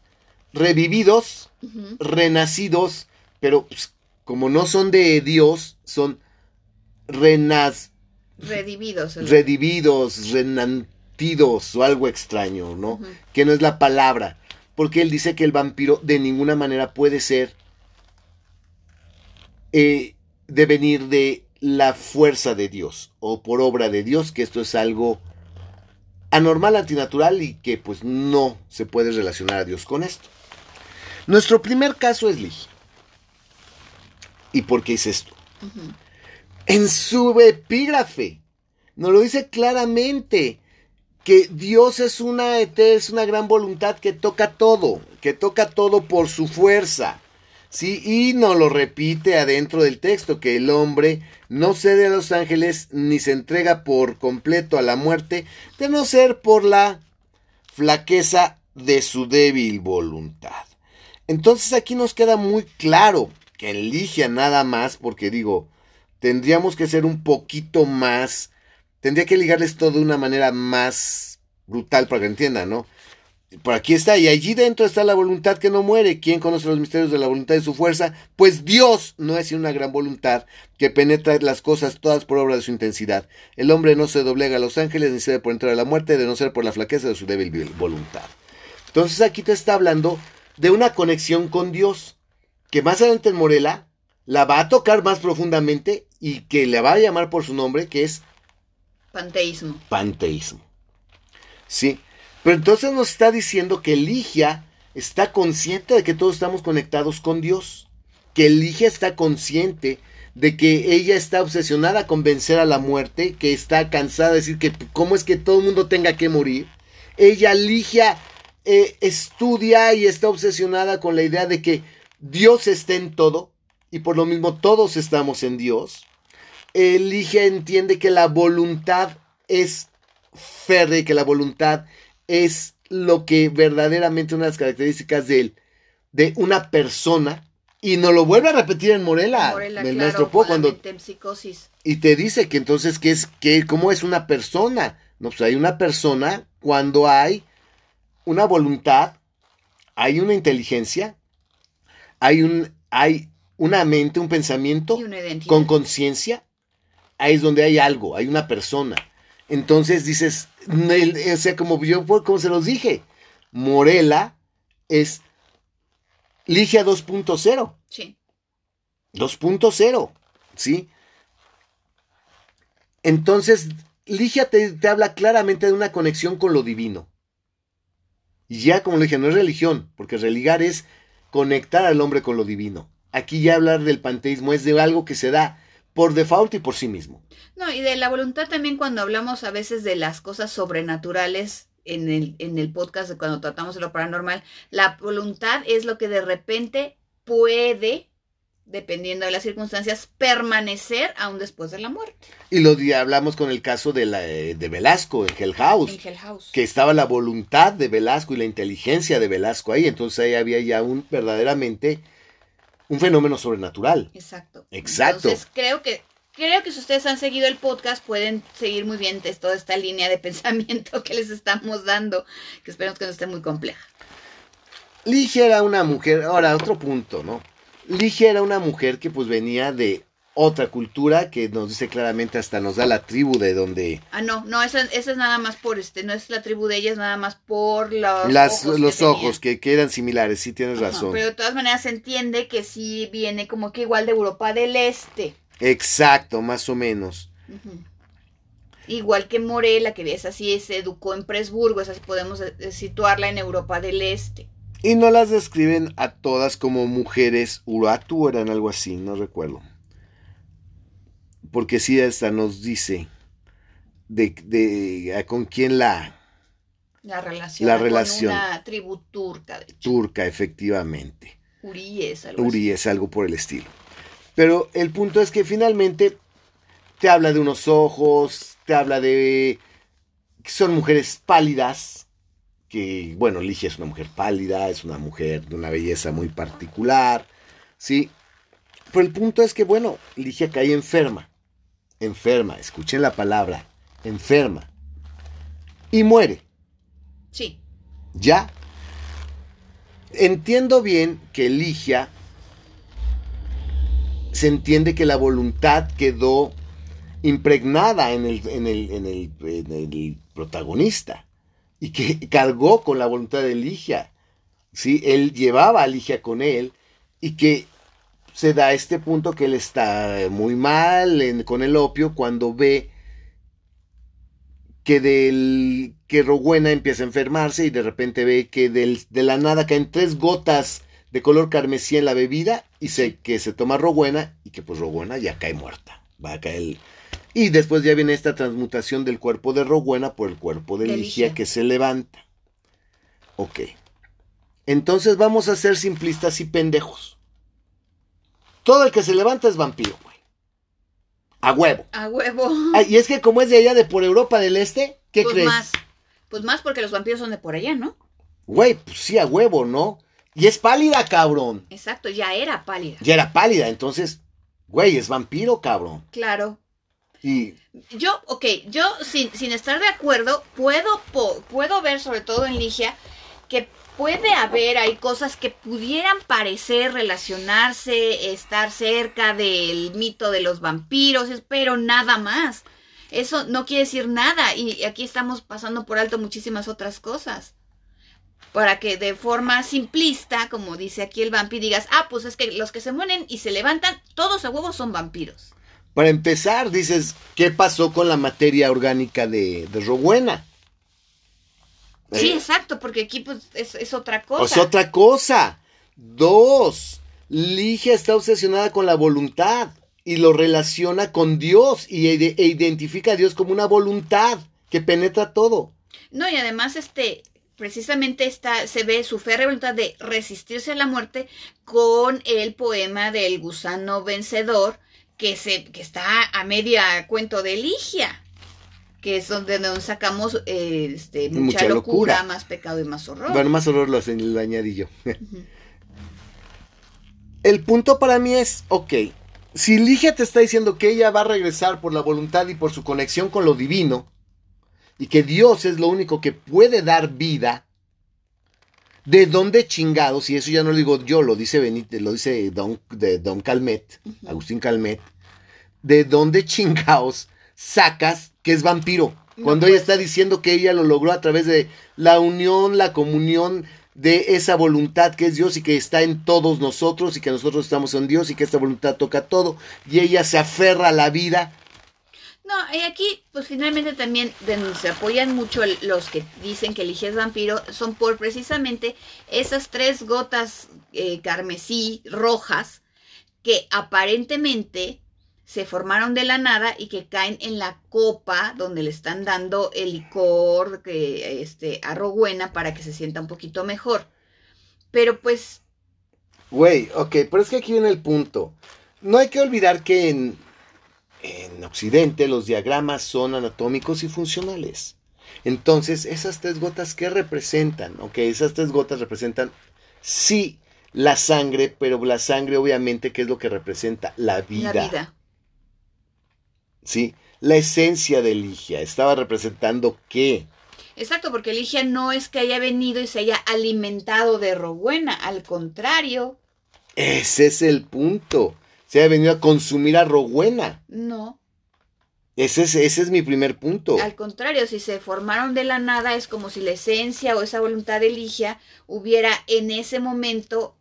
[SPEAKER 1] revividos, renacidos, pero pues, como no son de Dios, son renas,
[SPEAKER 2] Redividos. el-
[SPEAKER 1] redividos, o algo extraño, ¿no? Que no es la palabra, porque él dice que el vampiro de ninguna manera puede ser eh, de venir de la fuerza de Dios o por obra de Dios, que esto es algo anormal, antinatural y que pues no se puede relacionar a Dios con esto. Nuestro primer caso es Ligia. ¿Y por qué es esto? En su epígrafe nos lo dice claramente que Dios es una es una gran voluntad que toca todo, que toca todo por su fuerza. Sí, y nos lo repite adentro del texto que el hombre no cede a los ángeles ni se entrega por completo a la muerte, de no ser por la flaqueza de su débil voluntad. Entonces aquí nos queda muy claro que en Ligia nada más, porque digo, tendríamos que ser un poquito más, tendría que ligarles todo de una manera más brutal para que entiendan, ¿no? por aquí está, y allí dentro está la voluntad que no muere. ¿Quién conoce los misterios de la voluntad y su fuerza? Pues Dios no es una gran voluntad que penetra las cosas todas por obra de su intensidad. El hombre no se doblega a los ángeles ni cede por entrar a la muerte, de no ser por la flaqueza de su débil voluntad. Entonces aquí te está hablando de una conexión con Dios, que más adelante en Morela la va a tocar más profundamente y que le va a llamar por su nombre, que es
[SPEAKER 2] panteísmo.
[SPEAKER 1] Panteísmo. Sí. Pero entonces nos está diciendo que Ligia está consciente de que todos estamos conectados con Dios. Que Ligia está consciente de que ella está obsesionada con vencer a la muerte, que está cansada de decir que cómo es que todo el mundo tenga que morir. Ella, Ligia, eh, estudia y está obsesionada con la idea de que Dios está en todo y por lo mismo todos estamos en Dios. Ligia entiende que la voluntad es férrea, que la voluntad es lo que verdaderamente una de las características de él, de una persona, y nos lo vuelve a repetir en Morela,
[SPEAKER 2] el maestro Po, cuando
[SPEAKER 1] y te dice que entonces qué es que cómo es una persona, no pues hay una persona cuando hay una voluntad, hay una inteligencia, hay un hay una mente, un pensamiento con conciencia, ahí es donde hay algo, hay una persona. Entonces dices, o sea, como yo como se los dije, Morela es Ligia 2.0.
[SPEAKER 2] Sí.
[SPEAKER 1] 2.0, ¿sí? Entonces, Ligia te, te, habla claramente de una conexión con lo divino. Y ya, como le dije, no es religión, porque religar es conectar al hombre con lo divino. Aquí ya hablar del panteísmo es de algo que se da por default y por sí mismo.
[SPEAKER 2] No, y de la voluntad también cuando hablamos a veces de las cosas sobrenaturales en el, en el podcast cuando tratamos de lo paranormal, la voluntad es lo que de repente puede, dependiendo de las circunstancias, permanecer aún después de la muerte.
[SPEAKER 1] Y lo hablamos con el caso de, la, de Velasco en Hell House,
[SPEAKER 2] en Hell House.
[SPEAKER 1] Que estaba la voluntad de Velasco y la inteligencia de Velasco ahí, entonces ahí había ya un verdaderamente un fenómeno sobrenatural.
[SPEAKER 2] Exacto.
[SPEAKER 1] Exacto.
[SPEAKER 2] Entonces creo que creo que si ustedes han seguido el podcast pueden seguir muy bien toda esta línea de pensamiento que les estamos dando, que esperemos que no esté muy compleja.
[SPEAKER 1] Ligia era una mujer, ahora otro punto, ¿no? Ligia era una mujer que pues venía de otra cultura que nos dice claramente hasta nos da la tribu de donde
[SPEAKER 2] ah no no esa, esa es nada más por este no es la tribu de ella es nada más por los
[SPEAKER 1] Las, ojos los que ojos que, eran similares sí tienes razón.
[SPEAKER 2] pero de todas maneras se entiende que sí viene como que igual de Europa del Este.
[SPEAKER 1] Exacto más o menos.
[SPEAKER 2] Igual que Morela que es así se educó en Presburgo esa podemos eh, situarla en Europa del Este.
[SPEAKER 1] Y no las describen a todas como mujeres Uratu eran algo así no recuerdo porque sí esta nos dice de, de, con quién la
[SPEAKER 2] la relación la relación con una tribu turca
[SPEAKER 1] turca efectivamente.
[SPEAKER 2] Uri es algo
[SPEAKER 1] Uri es algo por el estilo. Pero el punto es que finalmente te habla de unos ojos te habla de que son mujeres pálidas que bueno Ligia es una mujer pálida es una mujer de una belleza muy particular sí pero el punto es que bueno Ligia cae enferma enferma, escuchen la palabra, enferma, y muere.
[SPEAKER 2] Sí.
[SPEAKER 1] ¿Ya? Entiendo bien que Ligia se entiende que la voluntad quedó impregnada en el, en el, en el, en el protagonista y que cargó con la voluntad de Ligia. ¿sí? Él llevaba a Ligia con él y que se da este punto que él está muy mal con el opio cuando ve que del que Rowena empieza a enfermarse y de repente ve que del, de la nada caen tres gotas de color carmesí en la bebida y sé que se toma Rowena y que pues Rowena ya cae muerta. Va a caer. Y después ya viene esta transmutación del cuerpo de Rowena por el cuerpo de Ligia que se levanta. Ok. Entonces vamos a ser simplistas y pendejos. Todo el que se levanta es vampiro, güey. A huevo.
[SPEAKER 2] A huevo.
[SPEAKER 1] y es que como es de allá de por Europa del Este, ¿qué
[SPEAKER 2] pues
[SPEAKER 1] crees?
[SPEAKER 2] Más. Pues más porque los vampiros son de por allá, ¿no?
[SPEAKER 1] Güey, pues sí, a huevo, ¿no? Y es pálida, cabrón.
[SPEAKER 2] Exacto, ya era pálida.
[SPEAKER 1] Ya era pálida, entonces, güey, es vampiro, cabrón.
[SPEAKER 2] Claro.
[SPEAKER 1] Y...
[SPEAKER 2] Yo, ok, yo sin, sin estar de acuerdo, puedo, puedo ver, sobre todo en Ligia, que puede haber, hay cosas que pudieran parecer relacionarse, estar cerca del mito de los vampiros, pero nada más. Eso no quiere decir nada y aquí estamos pasando por alto muchísimas otras cosas. Para que de forma simplista, como dice aquí el vampi, digas, ah, pues es que los que se mueren y se levantan, todos a huevos son vampiros.
[SPEAKER 1] Para empezar, dices, ¿qué pasó con la materia orgánica de, de Rowena?
[SPEAKER 2] Sí, exacto, porque aquí pues es, otra cosa.
[SPEAKER 1] Es otra cosa. Dos, Ligia está obsesionada con la voluntad y lo relaciona con Dios y, e, e identifica a Dios como una voluntad que penetra todo.
[SPEAKER 2] No, y además este precisamente está, se ve su férrea voluntad de resistirse a la muerte con el poema del gusano vencedor que, se, que está a media cuento de Ligia que es donde nos sacamos este, mucha, locura, más pecado y más horror.
[SPEAKER 1] Bueno, más horror lo, lo añadí yo. El punto para mí es, ok, si Ligia te está diciendo que ella va a regresar por la voluntad y por su conexión con lo divino, y que Dios es lo único que puede dar vida, ¿de dónde chingados? Y eso ya no lo digo yo, lo dice Benítez, lo dice Don, de Don Calmet, Agustín Calmet, ¿de dónde chingados sacas que es vampiro. Cuando ella está diciendo que ella lo logró a través de la unión, la comunión de esa voluntad que es Dios y que está en todos nosotros y que nosotros estamos en Dios y que esta voluntad toca todo y ella se aferra a la vida.
[SPEAKER 2] No, y aquí pues finalmente también se apoyan mucho los que dicen que es vampiro son por precisamente esas tres gotas eh, carmesí rojas que aparentemente se formaron de la nada y que caen en la copa donde le están dando el licor que, este, a Rowena para que se sienta un poquito mejor. Pero pues...
[SPEAKER 1] Güey, ok, pero es que aquí viene el punto. No hay que olvidar que en, en Occidente los diagramas son anatómicos y funcionales. Entonces, esas tres gotas, ¿qué representan? Ok, esas tres gotas representan, sí, la sangre, pero la sangre obviamente, ¿qué es lo que representa? La vida. La vida. ¿Sí? La esencia de Ligia estaba representando qué?
[SPEAKER 2] Exacto, porque Ligia no es que haya venido y se haya alimentado de Rowena, al contrario.
[SPEAKER 1] Ese es el punto. Se haya venido a consumir a Rowena.
[SPEAKER 2] No.
[SPEAKER 1] Ese es, ese es mi primer punto.
[SPEAKER 2] Al contrario, si se formaron de la nada, es como si la esencia o esa voluntad de Ligia hubiera en ese momento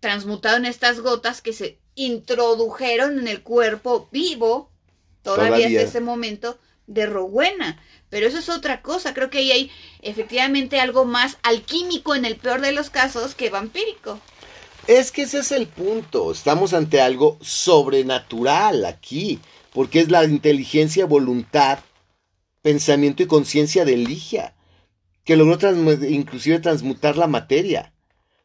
[SPEAKER 2] transmutado en estas gotas que se introdujeron en el cuerpo vivo todavía, hasta ese momento de Rowena. Pero eso es otra cosa. Creo que ahí hay efectivamente algo más alquímico en el peor de los casos que vampírico.
[SPEAKER 1] Es que ese es el punto. Estamos ante algo sobrenatural aquí. Porque es la inteligencia, voluntad, pensamiento y conciencia de Ligia. Que logró inclusive transmutar la materia.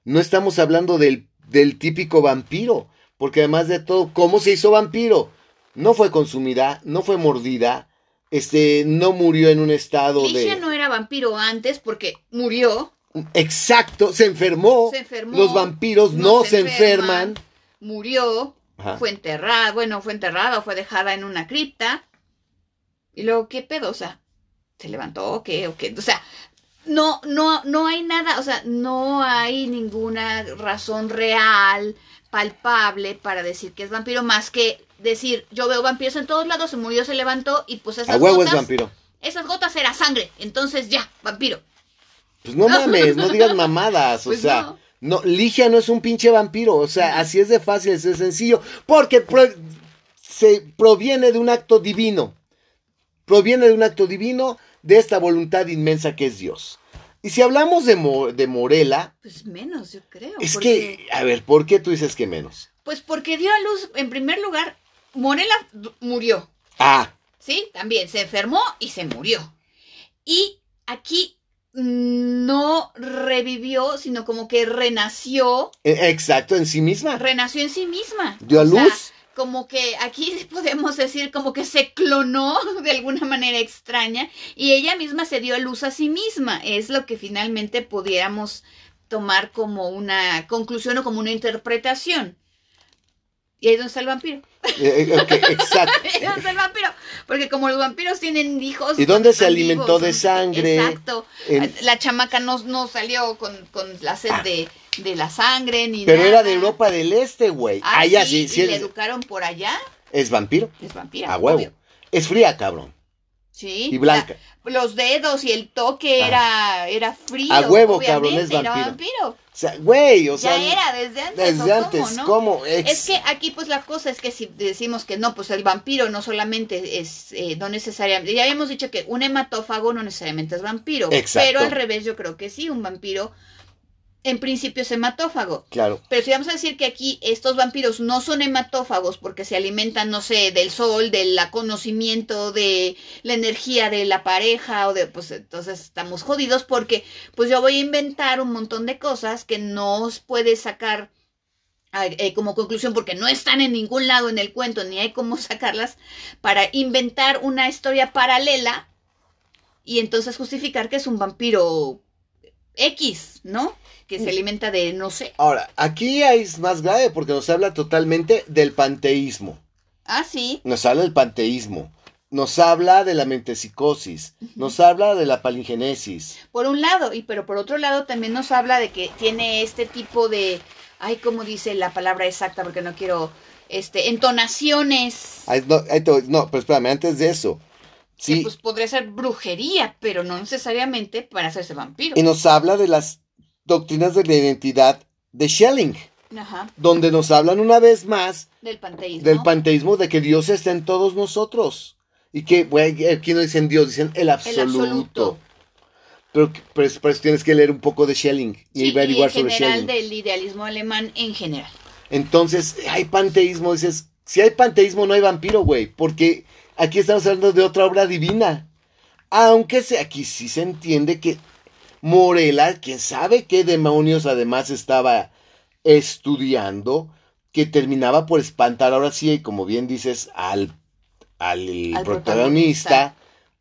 [SPEAKER 1] No estamos hablando del, del típico vampiro. Porque además de todo, ¿cómo se hizo vampiro? No fue consumida, no fue mordida, este, no murió en un estado
[SPEAKER 2] Ligia no era vampiro antes porque murió.
[SPEAKER 1] Exacto, se enfermó.
[SPEAKER 2] Se enfermó.
[SPEAKER 1] Los vampiros no, se, enferman.
[SPEAKER 2] Murió. Fue enterrada, bueno, fue enterrada o fue dejada en una cripta. Y luego, ¿qué pedo? O sea, ¿se levantó o qué? ¿O qué? O sea, no, no, no hay nada, o sea, no hay ninguna razón real, palpable para decir que es vampiro, más que decir, yo veo vampiros en todos lados, se murió, se levantó y pues esas
[SPEAKER 1] A huevo es vampiro.
[SPEAKER 2] Esas gotas era sangre, entonces ya, vampiro.
[SPEAKER 1] Pues no mames, no digas mamadas, o pues sea, no. Ligia no es un pinche vampiro, o sea, así es de fácil, es de sencillo, porque se proviene de un acto divino, proviene de un acto divino de esta voluntad inmensa que es Dios. Y si hablamos de, de Morela...
[SPEAKER 2] Pues menos, yo creo.
[SPEAKER 1] Es que, a ver, ¿por qué tú dices que menos?
[SPEAKER 2] Pues porque dio a luz, en primer lugar, Morela murió.
[SPEAKER 1] Ah.
[SPEAKER 2] Sí, también se enfermó y se murió. Y aquí no revivió, sino como que renació.
[SPEAKER 1] E, exacto, en sí misma.
[SPEAKER 2] Renació en sí misma.
[SPEAKER 1] Dio a luz.
[SPEAKER 2] como que aquí podemos decir como que se clonó de alguna manera extraña y ella misma se dio a luz a sí misma. Es lo que finalmente pudiéramos tomar como una conclusión o como una interpretación. Y ahí es donde está el vampiro.
[SPEAKER 1] Eh, eh, exacto.
[SPEAKER 2] Ahí es donde está el vampiro. Porque como los vampiros tienen hijos.
[SPEAKER 1] ¿Y dónde se alimentó de sangre?
[SPEAKER 2] Exacto. La chamaca no, no salió con, con la sed de, de la sangre ni
[SPEAKER 1] Pero
[SPEAKER 2] nada.
[SPEAKER 1] era de Europa del Este, güey.
[SPEAKER 2] Ah,
[SPEAKER 1] Allá
[SPEAKER 2] sí,
[SPEAKER 1] sí, sí
[SPEAKER 2] y le
[SPEAKER 1] es,
[SPEAKER 2] educaron por allá.
[SPEAKER 1] es vampiro.
[SPEAKER 2] Es vampira.
[SPEAKER 1] A huevo.
[SPEAKER 2] obvio.
[SPEAKER 1] Es fría, cabrón.
[SPEAKER 2] Sí.
[SPEAKER 1] Y blanca.
[SPEAKER 2] Los dedos y el toque
[SPEAKER 1] Ah.
[SPEAKER 2] era, era frío.
[SPEAKER 1] A huevo, cabrón, es
[SPEAKER 2] Era
[SPEAKER 1] vampiro.
[SPEAKER 2] vampiro.
[SPEAKER 1] O sea, güey, o sea.
[SPEAKER 2] ya era desde antes.
[SPEAKER 1] Desde
[SPEAKER 2] ¿o
[SPEAKER 1] antes,
[SPEAKER 2] cómo, no?
[SPEAKER 1] ¿cómo? Ex-
[SPEAKER 2] Es que aquí pues la cosa es que si decimos que no, pues el vampiro no solamente es, eh, no necesariamente, ya habíamos dicho que un hematófago no necesariamente es vampiro,
[SPEAKER 1] Exacto.
[SPEAKER 2] pero al revés yo creo que sí, un vampiro en principio es hematófago.
[SPEAKER 1] Claro.
[SPEAKER 2] Pero si vamos a decir que aquí estos vampiros no son hematófagos porque se alimentan, no sé, del sol, del conocimiento, de la energía de la pareja, o de, pues entonces estamos jodidos porque pues yo voy a inventar un montón de cosas que no os puede sacar eh, como conclusión porque no están en ningún lado en el cuento ni hay cómo sacarlas para inventar una historia paralela y entonces justificar que es un vampiro X, ¿no? Que se alimenta de, no sé.
[SPEAKER 1] Ahora, aquí es más grave porque nos habla totalmente del panteísmo.
[SPEAKER 2] Ah, sí.
[SPEAKER 1] Nos habla del panteísmo. Nos habla de la mentepsicosis. Nos habla de la palingenesis.
[SPEAKER 2] Por un lado, y pero por otro lado también nos habla de que tiene este tipo de, ay, ¿cómo dice la palabra exacta? Porque no quiero, este, entonaciones.
[SPEAKER 1] Ay, no, ay, no, pero espérame, antes de eso.
[SPEAKER 2] Que
[SPEAKER 1] Sí,
[SPEAKER 2] pues podría ser brujería, pero no necesariamente para hacerse vampiro.
[SPEAKER 1] y nos habla de las doctrinas de la identidad de Schelling,
[SPEAKER 2] Ajá,
[SPEAKER 1] donde nos hablan una vez más
[SPEAKER 2] del panteísmo.
[SPEAKER 1] del panteísmo de que Dios está en todos nosotros. Y que, güey, aquí no dicen Dios, dicen el
[SPEAKER 2] El
[SPEAKER 1] absoluto. Pero pues, pues tienes que leer un poco de Schelling y
[SPEAKER 2] Sí, y
[SPEAKER 1] averiguar
[SPEAKER 2] en
[SPEAKER 1] sobre
[SPEAKER 2] general
[SPEAKER 1] Schelling.
[SPEAKER 2] del idealismo alemán en general.
[SPEAKER 1] Entonces, hay panteísmo, dices, si hay panteísmo no hay vampiro, güey, porque aquí estamos hablando de otra obra divina. Aunque aquí sí se entiende que Morela, quién sabe qué demonios además estaba estudiando, que terminaba por espantar ahora sí, como bien dices, al, al,
[SPEAKER 2] Al
[SPEAKER 1] protagonista,
[SPEAKER 2] protagonista.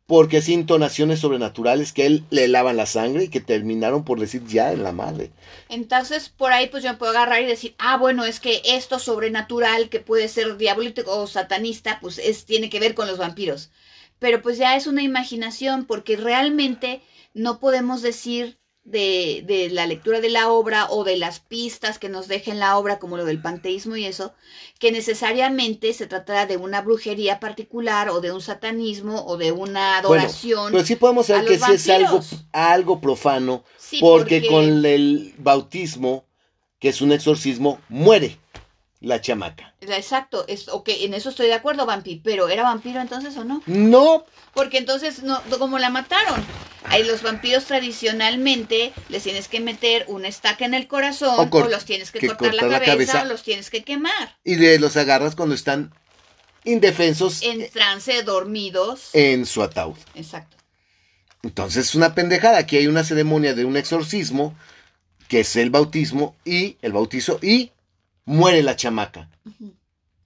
[SPEAKER 1] Porque hacía intonaciones sobrenaturales que él le lavan la sangre y que terminaron por decir ya en la madre.
[SPEAKER 2] Entonces, por ahí pues yo me puedo agarrar y decir, ah, bueno, es que esto sobrenatural que puede ser diabólico o satanista, pues es, tiene que ver con los vampiros. Pero pues ya es una imaginación porque realmente no podemos decir de, de la lectura de la obra o de las pistas que nos dejen la obra, como lo del panteísmo y eso, que necesariamente se trata de una brujería particular o de un satanismo o de una
[SPEAKER 1] Bueno,
[SPEAKER 2] adoración.
[SPEAKER 1] Pero sí podemos saber que sí es algo, algo profano,
[SPEAKER 2] Sí,
[SPEAKER 1] porque, con el bautismo, que es un exorcismo, muere la chamaca.
[SPEAKER 2] Exacto, es, ok, en eso estoy de acuerdo, Vampi, pero ¿era vampiro entonces o no?
[SPEAKER 1] No,
[SPEAKER 2] Porque entonces, no, como la mataron? Ahí los vampiros tradicionalmente les tienes que meter una estaca en el corazón,
[SPEAKER 1] O
[SPEAKER 2] los tienes que,
[SPEAKER 1] que
[SPEAKER 2] cortar, la,
[SPEAKER 1] cortar la
[SPEAKER 2] cabeza,
[SPEAKER 1] cabeza.
[SPEAKER 2] o los tienes que quemar.
[SPEAKER 1] y de los agarras cuando están indefensos
[SPEAKER 2] En trance, dormidos.
[SPEAKER 1] en su ataúd.
[SPEAKER 2] Exacto.
[SPEAKER 1] Entonces es una pendejada. Aquí hay una ceremonia de un exorcismo, que es el bautismo y el bautizo, y muere la chamaca,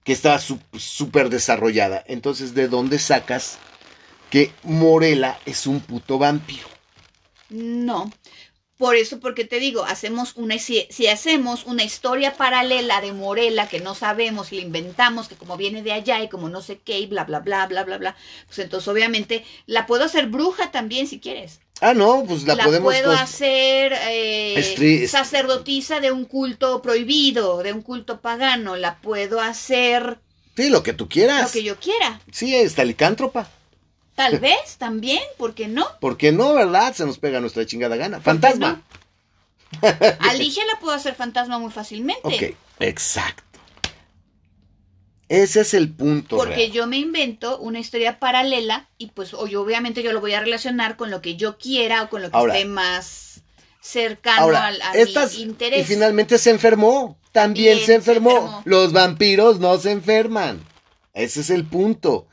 [SPEAKER 1] que está su- súper desarrollada. Entonces, ¿de dónde sacas que Morela es un puto vampiro?
[SPEAKER 2] No. Por eso, porque te digo, hacemos una, si, si hacemos una historia paralela de Morela que no sabemos y la inventamos, que como viene de allá y como no sé qué y bla, bla, bla, bla, bla, bla, pues entonces obviamente la puedo hacer bruja también si quieres.
[SPEAKER 1] Ah, no, pues la,
[SPEAKER 2] La,
[SPEAKER 1] podemos...
[SPEAKER 2] puedo hacer eh, sacerdotisa de un culto prohibido, de un culto pagano. La puedo hacer
[SPEAKER 1] Sí, lo que tú quieras.
[SPEAKER 2] lo que yo quiera.
[SPEAKER 1] Sí, está licántropa.
[SPEAKER 2] Tal vez también, ¿por qué no?
[SPEAKER 1] ¿Por qué no, verdad? Se nos pega nuestra chingada gana. Fantasma.
[SPEAKER 2] A Ligia la puedo hacer fantasma muy fácilmente.
[SPEAKER 1] Ok, exacto. Ese es el punto.
[SPEAKER 2] Porque
[SPEAKER 1] real.
[SPEAKER 2] yo me invento una historia paralela y pues o yo, obviamente yo lo voy a relacionar con lo que yo quiera o con lo que
[SPEAKER 1] Ahora-
[SPEAKER 2] esté más cercano
[SPEAKER 1] Ahora,
[SPEAKER 2] al, a
[SPEAKER 1] estas,
[SPEAKER 2] mi interés.
[SPEAKER 1] y finalmente se enfermó. También
[SPEAKER 2] Bien,
[SPEAKER 1] se enfermó. Los vampiros no se enferman. Ese es el punto.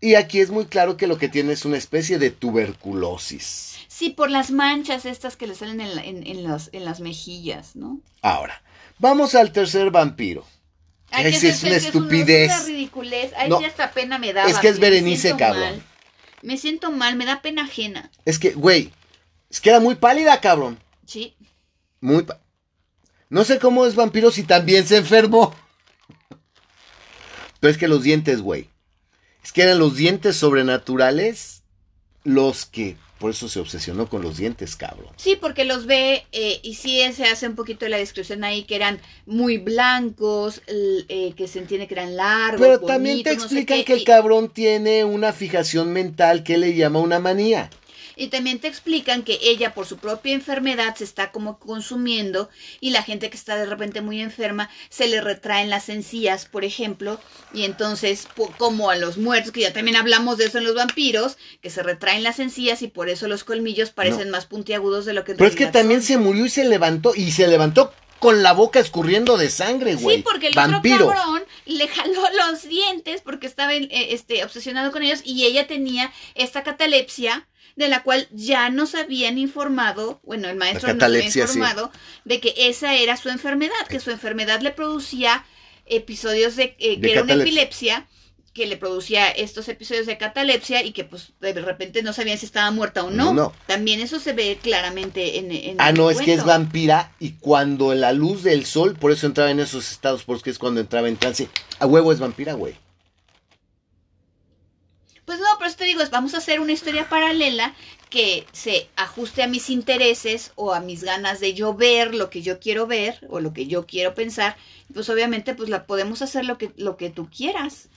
[SPEAKER 1] Y aquí es muy claro que lo que tiene es una especie de tuberculosis.
[SPEAKER 2] Sí, por las manchas estas que le salen en, la- en, en las, en las mejillas, ¿no?
[SPEAKER 1] Ahora, vamos al tercer vampiro.
[SPEAKER 2] Ay,
[SPEAKER 1] Esa
[SPEAKER 2] que
[SPEAKER 1] es una estupidez.
[SPEAKER 2] Es una ridiculez. Ay,
[SPEAKER 1] No.
[SPEAKER 2] sí, hasta pena me da.
[SPEAKER 1] Es que es Berenice, cabrón.
[SPEAKER 2] mal. Me siento mal, me da pena ajena.
[SPEAKER 1] Es que, güey, es que era muy pálida, cabrón.
[SPEAKER 2] Sí.
[SPEAKER 1] Muy pa- No sé cómo es vampiro si también se enfermó. Pero es que los dientes, güey. Es que eran los dientes sobrenaturales los que por eso se obsesionó con los dientes, cabrón.
[SPEAKER 2] Sí, porque los ve eh, y sí se hace un poquito la descripción ahí que eran muy blancos, eh, que se entiende que eran largos.
[SPEAKER 1] Pero también te
[SPEAKER 2] bonitos, no sé
[SPEAKER 1] explican
[SPEAKER 2] qué,
[SPEAKER 1] que el
[SPEAKER 2] y-
[SPEAKER 1] cabrón tiene una fijación mental que le llama una manía.
[SPEAKER 2] Y también te explican que ella por su propia enfermedad se está como consumiendo y la gente que está de repente muy enferma se le retraen las encías, por ejemplo, y entonces como a los muertos, que ya también hablamos de eso en los vampiros, que se retraen las encías y por eso los colmillos parecen más puntiagudos de lo que en
[SPEAKER 1] Pero es que también
[SPEAKER 2] son.
[SPEAKER 1] se murió y se levantó. Y se levantó con la boca escurriendo de sangre, güey.
[SPEAKER 2] Sí, porque el
[SPEAKER 1] Vampiro.
[SPEAKER 2] otro cabrón le jaló los dientes porque estaba eh, este, obsesionado con ellos y ella tenía esta catalepsia de la cual ya nos habían informado, bueno, el maestro nos había
[SPEAKER 1] sí.
[SPEAKER 2] informado de que esa era su enfermedad, que su enfermedad le producía episodios de, eh,
[SPEAKER 1] De
[SPEAKER 2] que era una epilepsia que le producía estos episodios de catalepsia y que pues de repente no sabían si estaba muerta o no.
[SPEAKER 1] No.
[SPEAKER 2] También eso se ve claramente en, en
[SPEAKER 1] Ah,
[SPEAKER 2] el
[SPEAKER 1] no, es que es vampira y cuando la luz del sol, por eso entraba en esos estados, porque es cuando entraba en trance. A huevo es vampira, güey.
[SPEAKER 2] Pero eso te digo, es, vamos a hacer una historia paralela que se ajuste a mis intereses o a mis ganas de yo ver lo que yo quiero ver o lo que yo quiero pensar. Pues obviamente, pues la podemos hacer lo que, lo que tú quieras.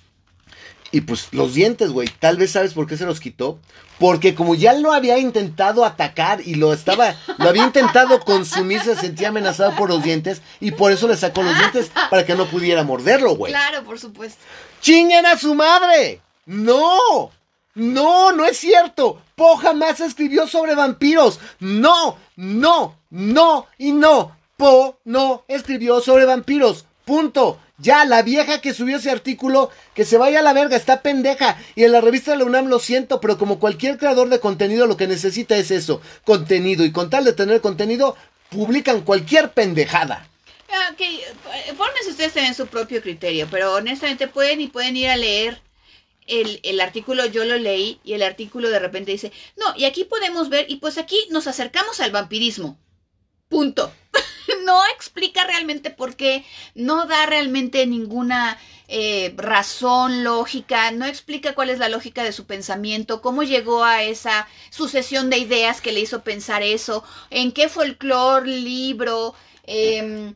[SPEAKER 1] Y pues los dientes, güey. Tal vez sabes por qué se los quitó. Porque como ya lo había intentado atacar y lo estaba, lo había intentado consumir, se sentía amenazado por los dientes. Y por eso le sacó los dientes para que no pudiera morderlo, güey.
[SPEAKER 2] Claro, por supuesto.
[SPEAKER 1] ¡Chinguen a su madre! ¡No! ¡No, no es cierto! Po jamás escribió sobre vampiros. ¡No! ¡No! ¡No! y no. Po no escribió sobre vampiros. Punto. Ya, la vieja que subió ese artículo, que se vaya a la verga, está pendeja. Y en la revista de la UNAM lo siento, pero como cualquier creador de contenido, lo que necesita es eso, contenido. Y con tal de tener contenido, publican cualquier pendejada.
[SPEAKER 2] Ah, Ok, fórmense ustedes también su propio criterio, pero honestamente pueden y pueden ir a leer el, el artículo, yo lo leí y el artículo de repente dice, no, y aquí podemos ver, y pues aquí nos acercamos al vampirismo. Punto. no explica realmente por qué, no da realmente ninguna eh, razón lógica, no explica cuál es la lógica de su pensamiento, cómo llegó a esa sucesión de ideas que le hizo pensar eso, en qué folclore, libro, em,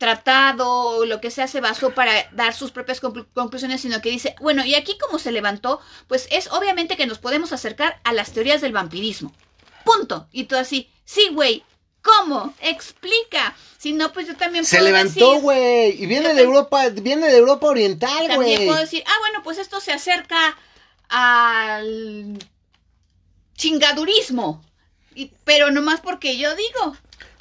[SPEAKER 2] tratado o lo que sea se basó para dar sus propias conclu- conclusiones, sino que dice, bueno, y aquí como se levantó, pues es obviamente que nos podemos acercar a las teorías del vampirismo. Punto. Y tú así, sí, güey, ¿cómo? Explica. Si no, pues yo también
[SPEAKER 1] Se
[SPEAKER 2] puedo
[SPEAKER 1] levantó,
[SPEAKER 2] decir-
[SPEAKER 1] güey. Y viene de Europa, viene de Europa Oriental,
[SPEAKER 2] también
[SPEAKER 1] güey.
[SPEAKER 2] puedo decir, ah, bueno, pues esto se acerca al chingadurismo. Y- pero nomás porque yo digo.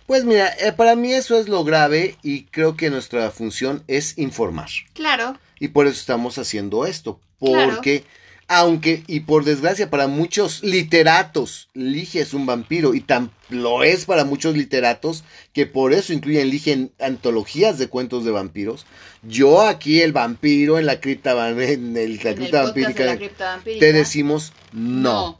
[SPEAKER 1] Pues mira, eh, para mí eso es lo grave y creo que nuestra función es informar.
[SPEAKER 2] Claro.
[SPEAKER 1] Y por eso estamos haciendo esto.
[SPEAKER 2] Claro.
[SPEAKER 1] Porque, aunque, y por desgracia para muchos literatos, Ligia es un vampiro y tan lo es para muchos literatos que por eso incluyen Ligia en antologías de cuentos de vampiros. Yo aquí el vampiro en la cripta, en el, la
[SPEAKER 2] en el
[SPEAKER 1] cripta
[SPEAKER 2] de
[SPEAKER 1] vampírica,
[SPEAKER 2] la cripta vampírica.
[SPEAKER 1] te decimos no.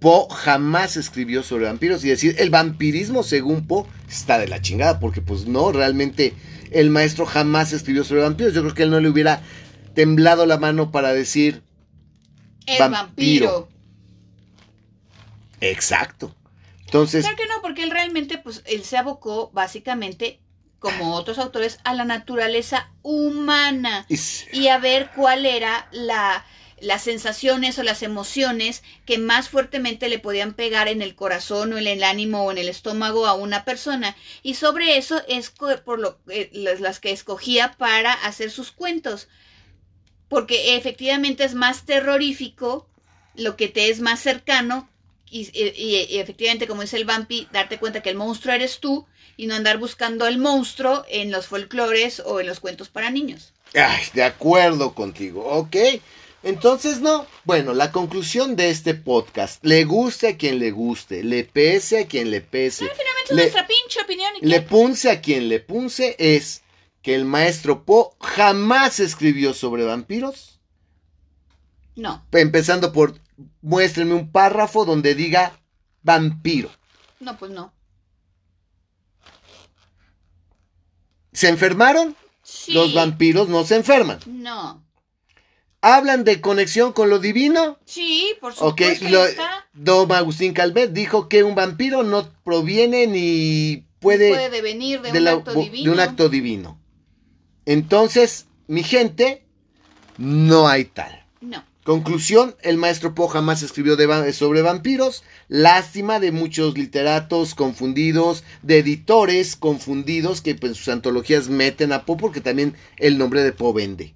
[SPEAKER 1] Poe jamás escribió sobre vampiros y decir el vampirismo según Poe está de la chingada porque pues no, realmente el maestro jamás escribió sobre vampiros. Yo creo que él no le hubiera temblado la mano para decir
[SPEAKER 2] El
[SPEAKER 1] vampiro.
[SPEAKER 2] vampiro.
[SPEAKER 1] exacto. Entonces,
[SPEAKER 2] Claro que no, porque él realmente, pues, él se abocó básicamente, como otros autores, a la naturaleza humana y a ver cuál era la las sensaciones o las emociones que más fuertemente le podían pegar en el corazón o en el ánimo o en el estómago a una persona. Y sobre eso es por lo eh, las, que escogía para hacer sus cuentos. Porque efectivamente es más terrorífico lo que te es más cercano y, efectivamente como dice el vampi darte cuenta que el monstruo eres tú y no andar buscando el monstruo en los folclores o en los cuentos para niños.
[SPEAKER 1] Ay, de acuerdo contigo, ¿ok? Entonces, no. Bueno, la conclusión de este podcast, le guste a quien le guste, le pese a quien le pese,
[SPEAKER 2] finalmente
[SPEAKER 1] le,
[SPEAKER 2] nuestra pinche opinión y
[SPEAKER 1] le punce a quien le punce, es que el maestro Poe jamás escribió sobre vampiros.
[SPEAKER 2] no
[SPEAKER 1] Empezando por, muéstrenme un párrafo donde diga vampiro.
[SPEAKER 2] no pues no
[SPEAKER 1] ¿Se enfermaron?
[SPEAKER 2] Sí.
[SPEAKER 1] Los vampiros no se enferman.
[SPEAKER 2] no
[SPEAKER 1] hablan de conexión con lo divino.
[SPEAKER 2] Sí, por
[SPEAKER 1] Ok,
[SPEAKER 2] supuesto.
[SPEAKER 1] lo-
[SPEAKER 2] ahí está.
[SPEAKER 1] Don Agustín Calvet dijo que un vampiro no proviene ni puede,
[SPEAKER 2] Puede devenir de,
[SPEAKER 1] de
[SPEAKER 2] un
[SPEAKER 1] la-
[SPEAKER 2] acto
[SPEAKER 1] de
[SPEAKER 2] divino.
[SPEAKER 1] un acto divino. Entonces, mi gente, no hay tal.
[SPEAKER 2] No.
[SPEAKER 1] Conclusión, el maestro Poe jamás escribió de sobre vampiros. Lástima de muchos literatos confundidos, de editores confundidos que pues, en sus antologías meten a Poe porque también el nombre de Poe vende.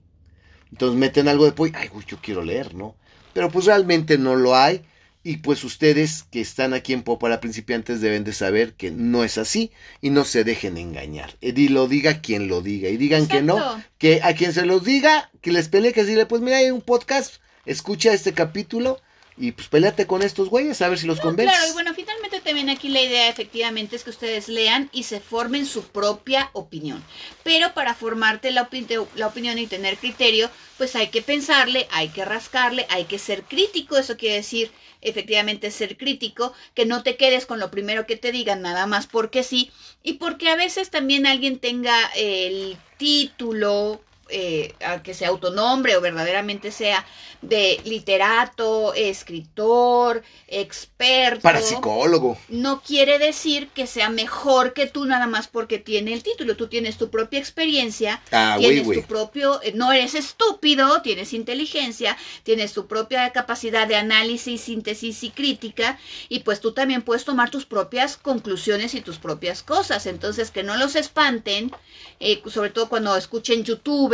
[SPEAKER 1] Entonces meten algo de y, ay, uy, yo quiero leer, ¿no? Pero pues realmente no lo hay. Y pues ustedes que están aquí en Poe para principiantes deben de saber que no es así y no se dejen engañar. Y lo diga quien lo diga. Y digan que no, que a quien se los diga, que les pelee, que decirle, pues mira, hay un podcast, escucha este capítulo y pues peleate con estos güeyes a ver si los convences.
[SPEAKER 2] Claro, y bueno, finalmente también aquí la idea efectivamente es que ustedes lean y se formen su propia opinión. Pero para formarte la, opi- la opinión y tener criterio, pues hay que pensarle, hay que rascarle, hay que ser crítico. Eso quiere decir efectivamente ser crítico, que no te quedes con lo primero que te digan nada más porque sí. Y porque a veces también alguien tenga el título, eh, a que se autonombre o verdaderamente sea de literato, escritor, experto.
[SPEAKER 1] Parapsicólogo.
[SPEAKER 2] No quiere decir que sea mejor que tú nada más porque tiene el título. Tú tienes tu propia experiencia,
[SPEAKER 1] Ah,
[SPEAKER 2] tienes tu propio, eh, no eres estúpido, tienes inteligencia, tienes tu propia capacidad de análisis, síntesis y crítica, y pues tú también puedes tomar tus propias conclusiones y tus propias cosas. Entonces, que no los espanten, eh, sobre todo cuando escuchen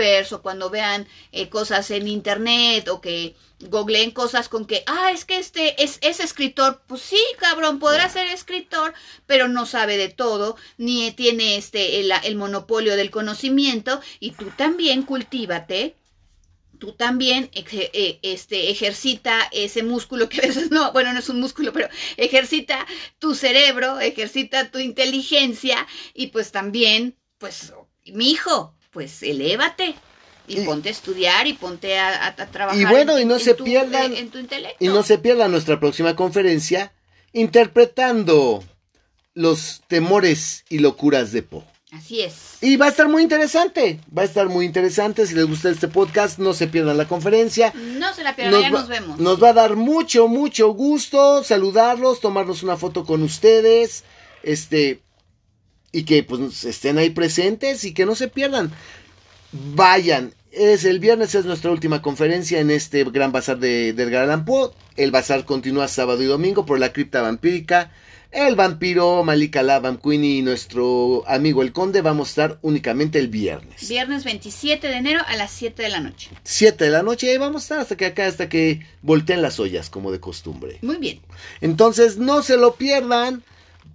[SPEAKER 2] youtubers o cuando vean eh, cosas en internet o que googleen cosas con que, ah, es que este es, es escritor. Pues sí, cabrón, podrá ser escritor, pero no sabe de todo, ni tiene este el, el monopolio del conocimiento, y tú también cultívate. Tú también eh, este, ejercita ese músculo que a veces no, bueno, no es un músculo, pero ejercita tu cerebro, ejercita tu inteligencia y pues también, pues, mi hijo, pues elévate y,
[SPEAKER 1] Y-
[SPEAKER 2] ponte a estudiar y ponte a, a- a trabajar.
[SPEAKER 1] Y bueno,
[SPEAKER 2] en-
[SPEAKER 1] y no
[SPEAKER 2] en
[SPEAKER 1] se
[SPEAKER 2] tu-
[SPEAKER 1] pierdan-
[SPEAKER 2] en tu intelecto.
[SPEAKER 1] Y no se pierda nuestra próxima conferencia interpretando los temores y locuras de Poe.
[SPEAKER 2] Así es.
[SPEAKER 1] Y va a estar muy interesante, va a estar muy interesante. Si les gusta este podcast, no se pierdan la conferencia.
[SPEAKER 2] No se la pierdan, ya
[SPEAKER 1] va,
[SPEAKER 2] nos vemos.
[SPEAKER 1] nos va a dar mucho, mucho gusto saludarlos, tomarnos una foto con ustedes, este, y que pues estén ahí presentes y que no se pierdan. Vayan, es el viernes, es nuestra última conferencia en este gran bazar de, de Edgar Allan Poe. El bazar continúa sábado y domingo por la cripta vampírica. El vampiro Malika Lavam Queen y nuestro amigo el conde vamos a estar únicamente el viernes.
[SPEAKER 2] Viernes 27 de enero a las 7 de la noche.
[SPEAKER 1] 7 de la noche y ahí vamos a estar hasta que acá, hasta que volteen las ollas, como de costumbre.
[SPEAKER 2] Muy bien.
[SPEAKER 1] Entonces, no se lo pierdan.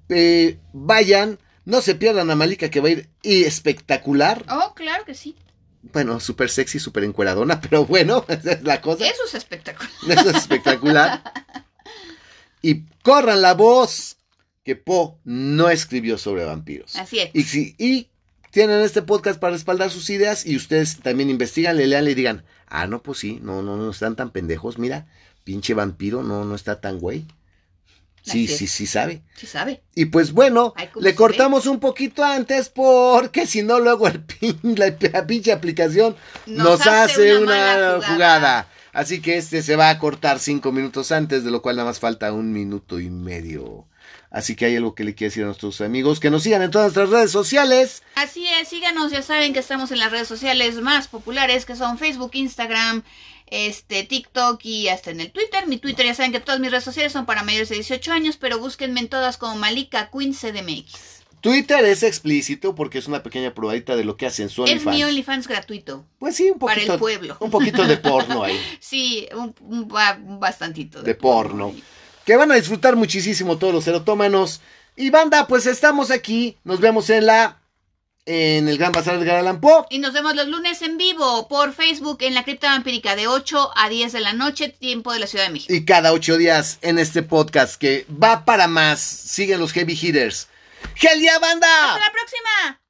[SPEAKER 1] eh, vayan. No se pierdan a Malika que va a ir espectacular.
[SPEAKER 2] Oh, claro que sí.
[SPEAKER 1] Bueno, súper sexy, súper encueradona, pero bueno, esa es la cosa.
[SPEAKER 2] Eso es espectacular.
[SPEAKER 1] Eso es espectacular. Y corran la voz que Poe no escribió sobre vampiros.
[SPEAKER 2] Así es.
[SPEAKER 1] Y, si, y tienen este podcast para respaldar sus ideas y ustedes también investigan, le lean y digan, ah, no, pues sí, no, no, no están tan pendejos, mira, pinche vampiro, no, no está tan güey. Sí, sí, sí sabe.
[SPEAKER 2] Sí sabe.
[SPEAKER 1] Y pues bueno,
[SPEAKER 2] Ay, ¿cómo
[SPEAKER 1] le cortamos un poquito antes porque si no luego el pin, la, pinche aplicación nos,
[SPEAKER 2] Nos
[SPEAKER 1] hace, una,
[SPEAKER 2] una mala
[SPEAKER 1] jugada.
[SPEAKER 2] jugada.
[SPEAKER 1] Así que este se va a cortar cinco minutos antes, de lo cual nada más falta un minuto y medio. Así que hay algo que le quiero decir a nuestros amigos, que nos sigan en todas nuestras redes sociales.
[SPEAKER 2] Así es, síganos, ya saben que estamos en las redes sociales más populares que son Facebook, Instagram, este, TikTok y hasta en el Twitter. Mi Twitter, ya saben que todas mis redes sociales son para mayores de 18 años, pero búsquenme en todas como Malika Queen CDMX.
[SPEAKER 1] Twitter es explícito porque es una pequeña probadita de lo que hacen su
[SPEAKER 2] Es mi
[SPEAKER 1] OnlyFans.
[SPEAKER 2] OnlyFans gratuito.
[SPEAKER 1] Pues sí, un
[SPEAKER 2] para
[SPEAKER 1] poquito,
[SPEAKER 2] el pueblo.
[SPEAKER 1] un poquito de porno ahí.
[SPEAKER 2] Sí, un, un bastantito.
[SPEAKER 1] De porno. que van a disfrutar muchísimo todos los erotómanos. Y banda, pues estamos aquí. Nos vemos en la. En el Gran Bazar de Allan Poe.
[SPEAKER 2] Y nos vemos los lunes en vivo por Facebook en la Cripta Vampírica de 8 a 10 de la noche, tiempo de la Ciudad de México.
[SPEAKER 1] Y cada ocho días en este podcast que va para más. Siguen los heavy hitters. ¡Gel ya, banda!
[SPEAKER 2] ¡Hasta la próxima!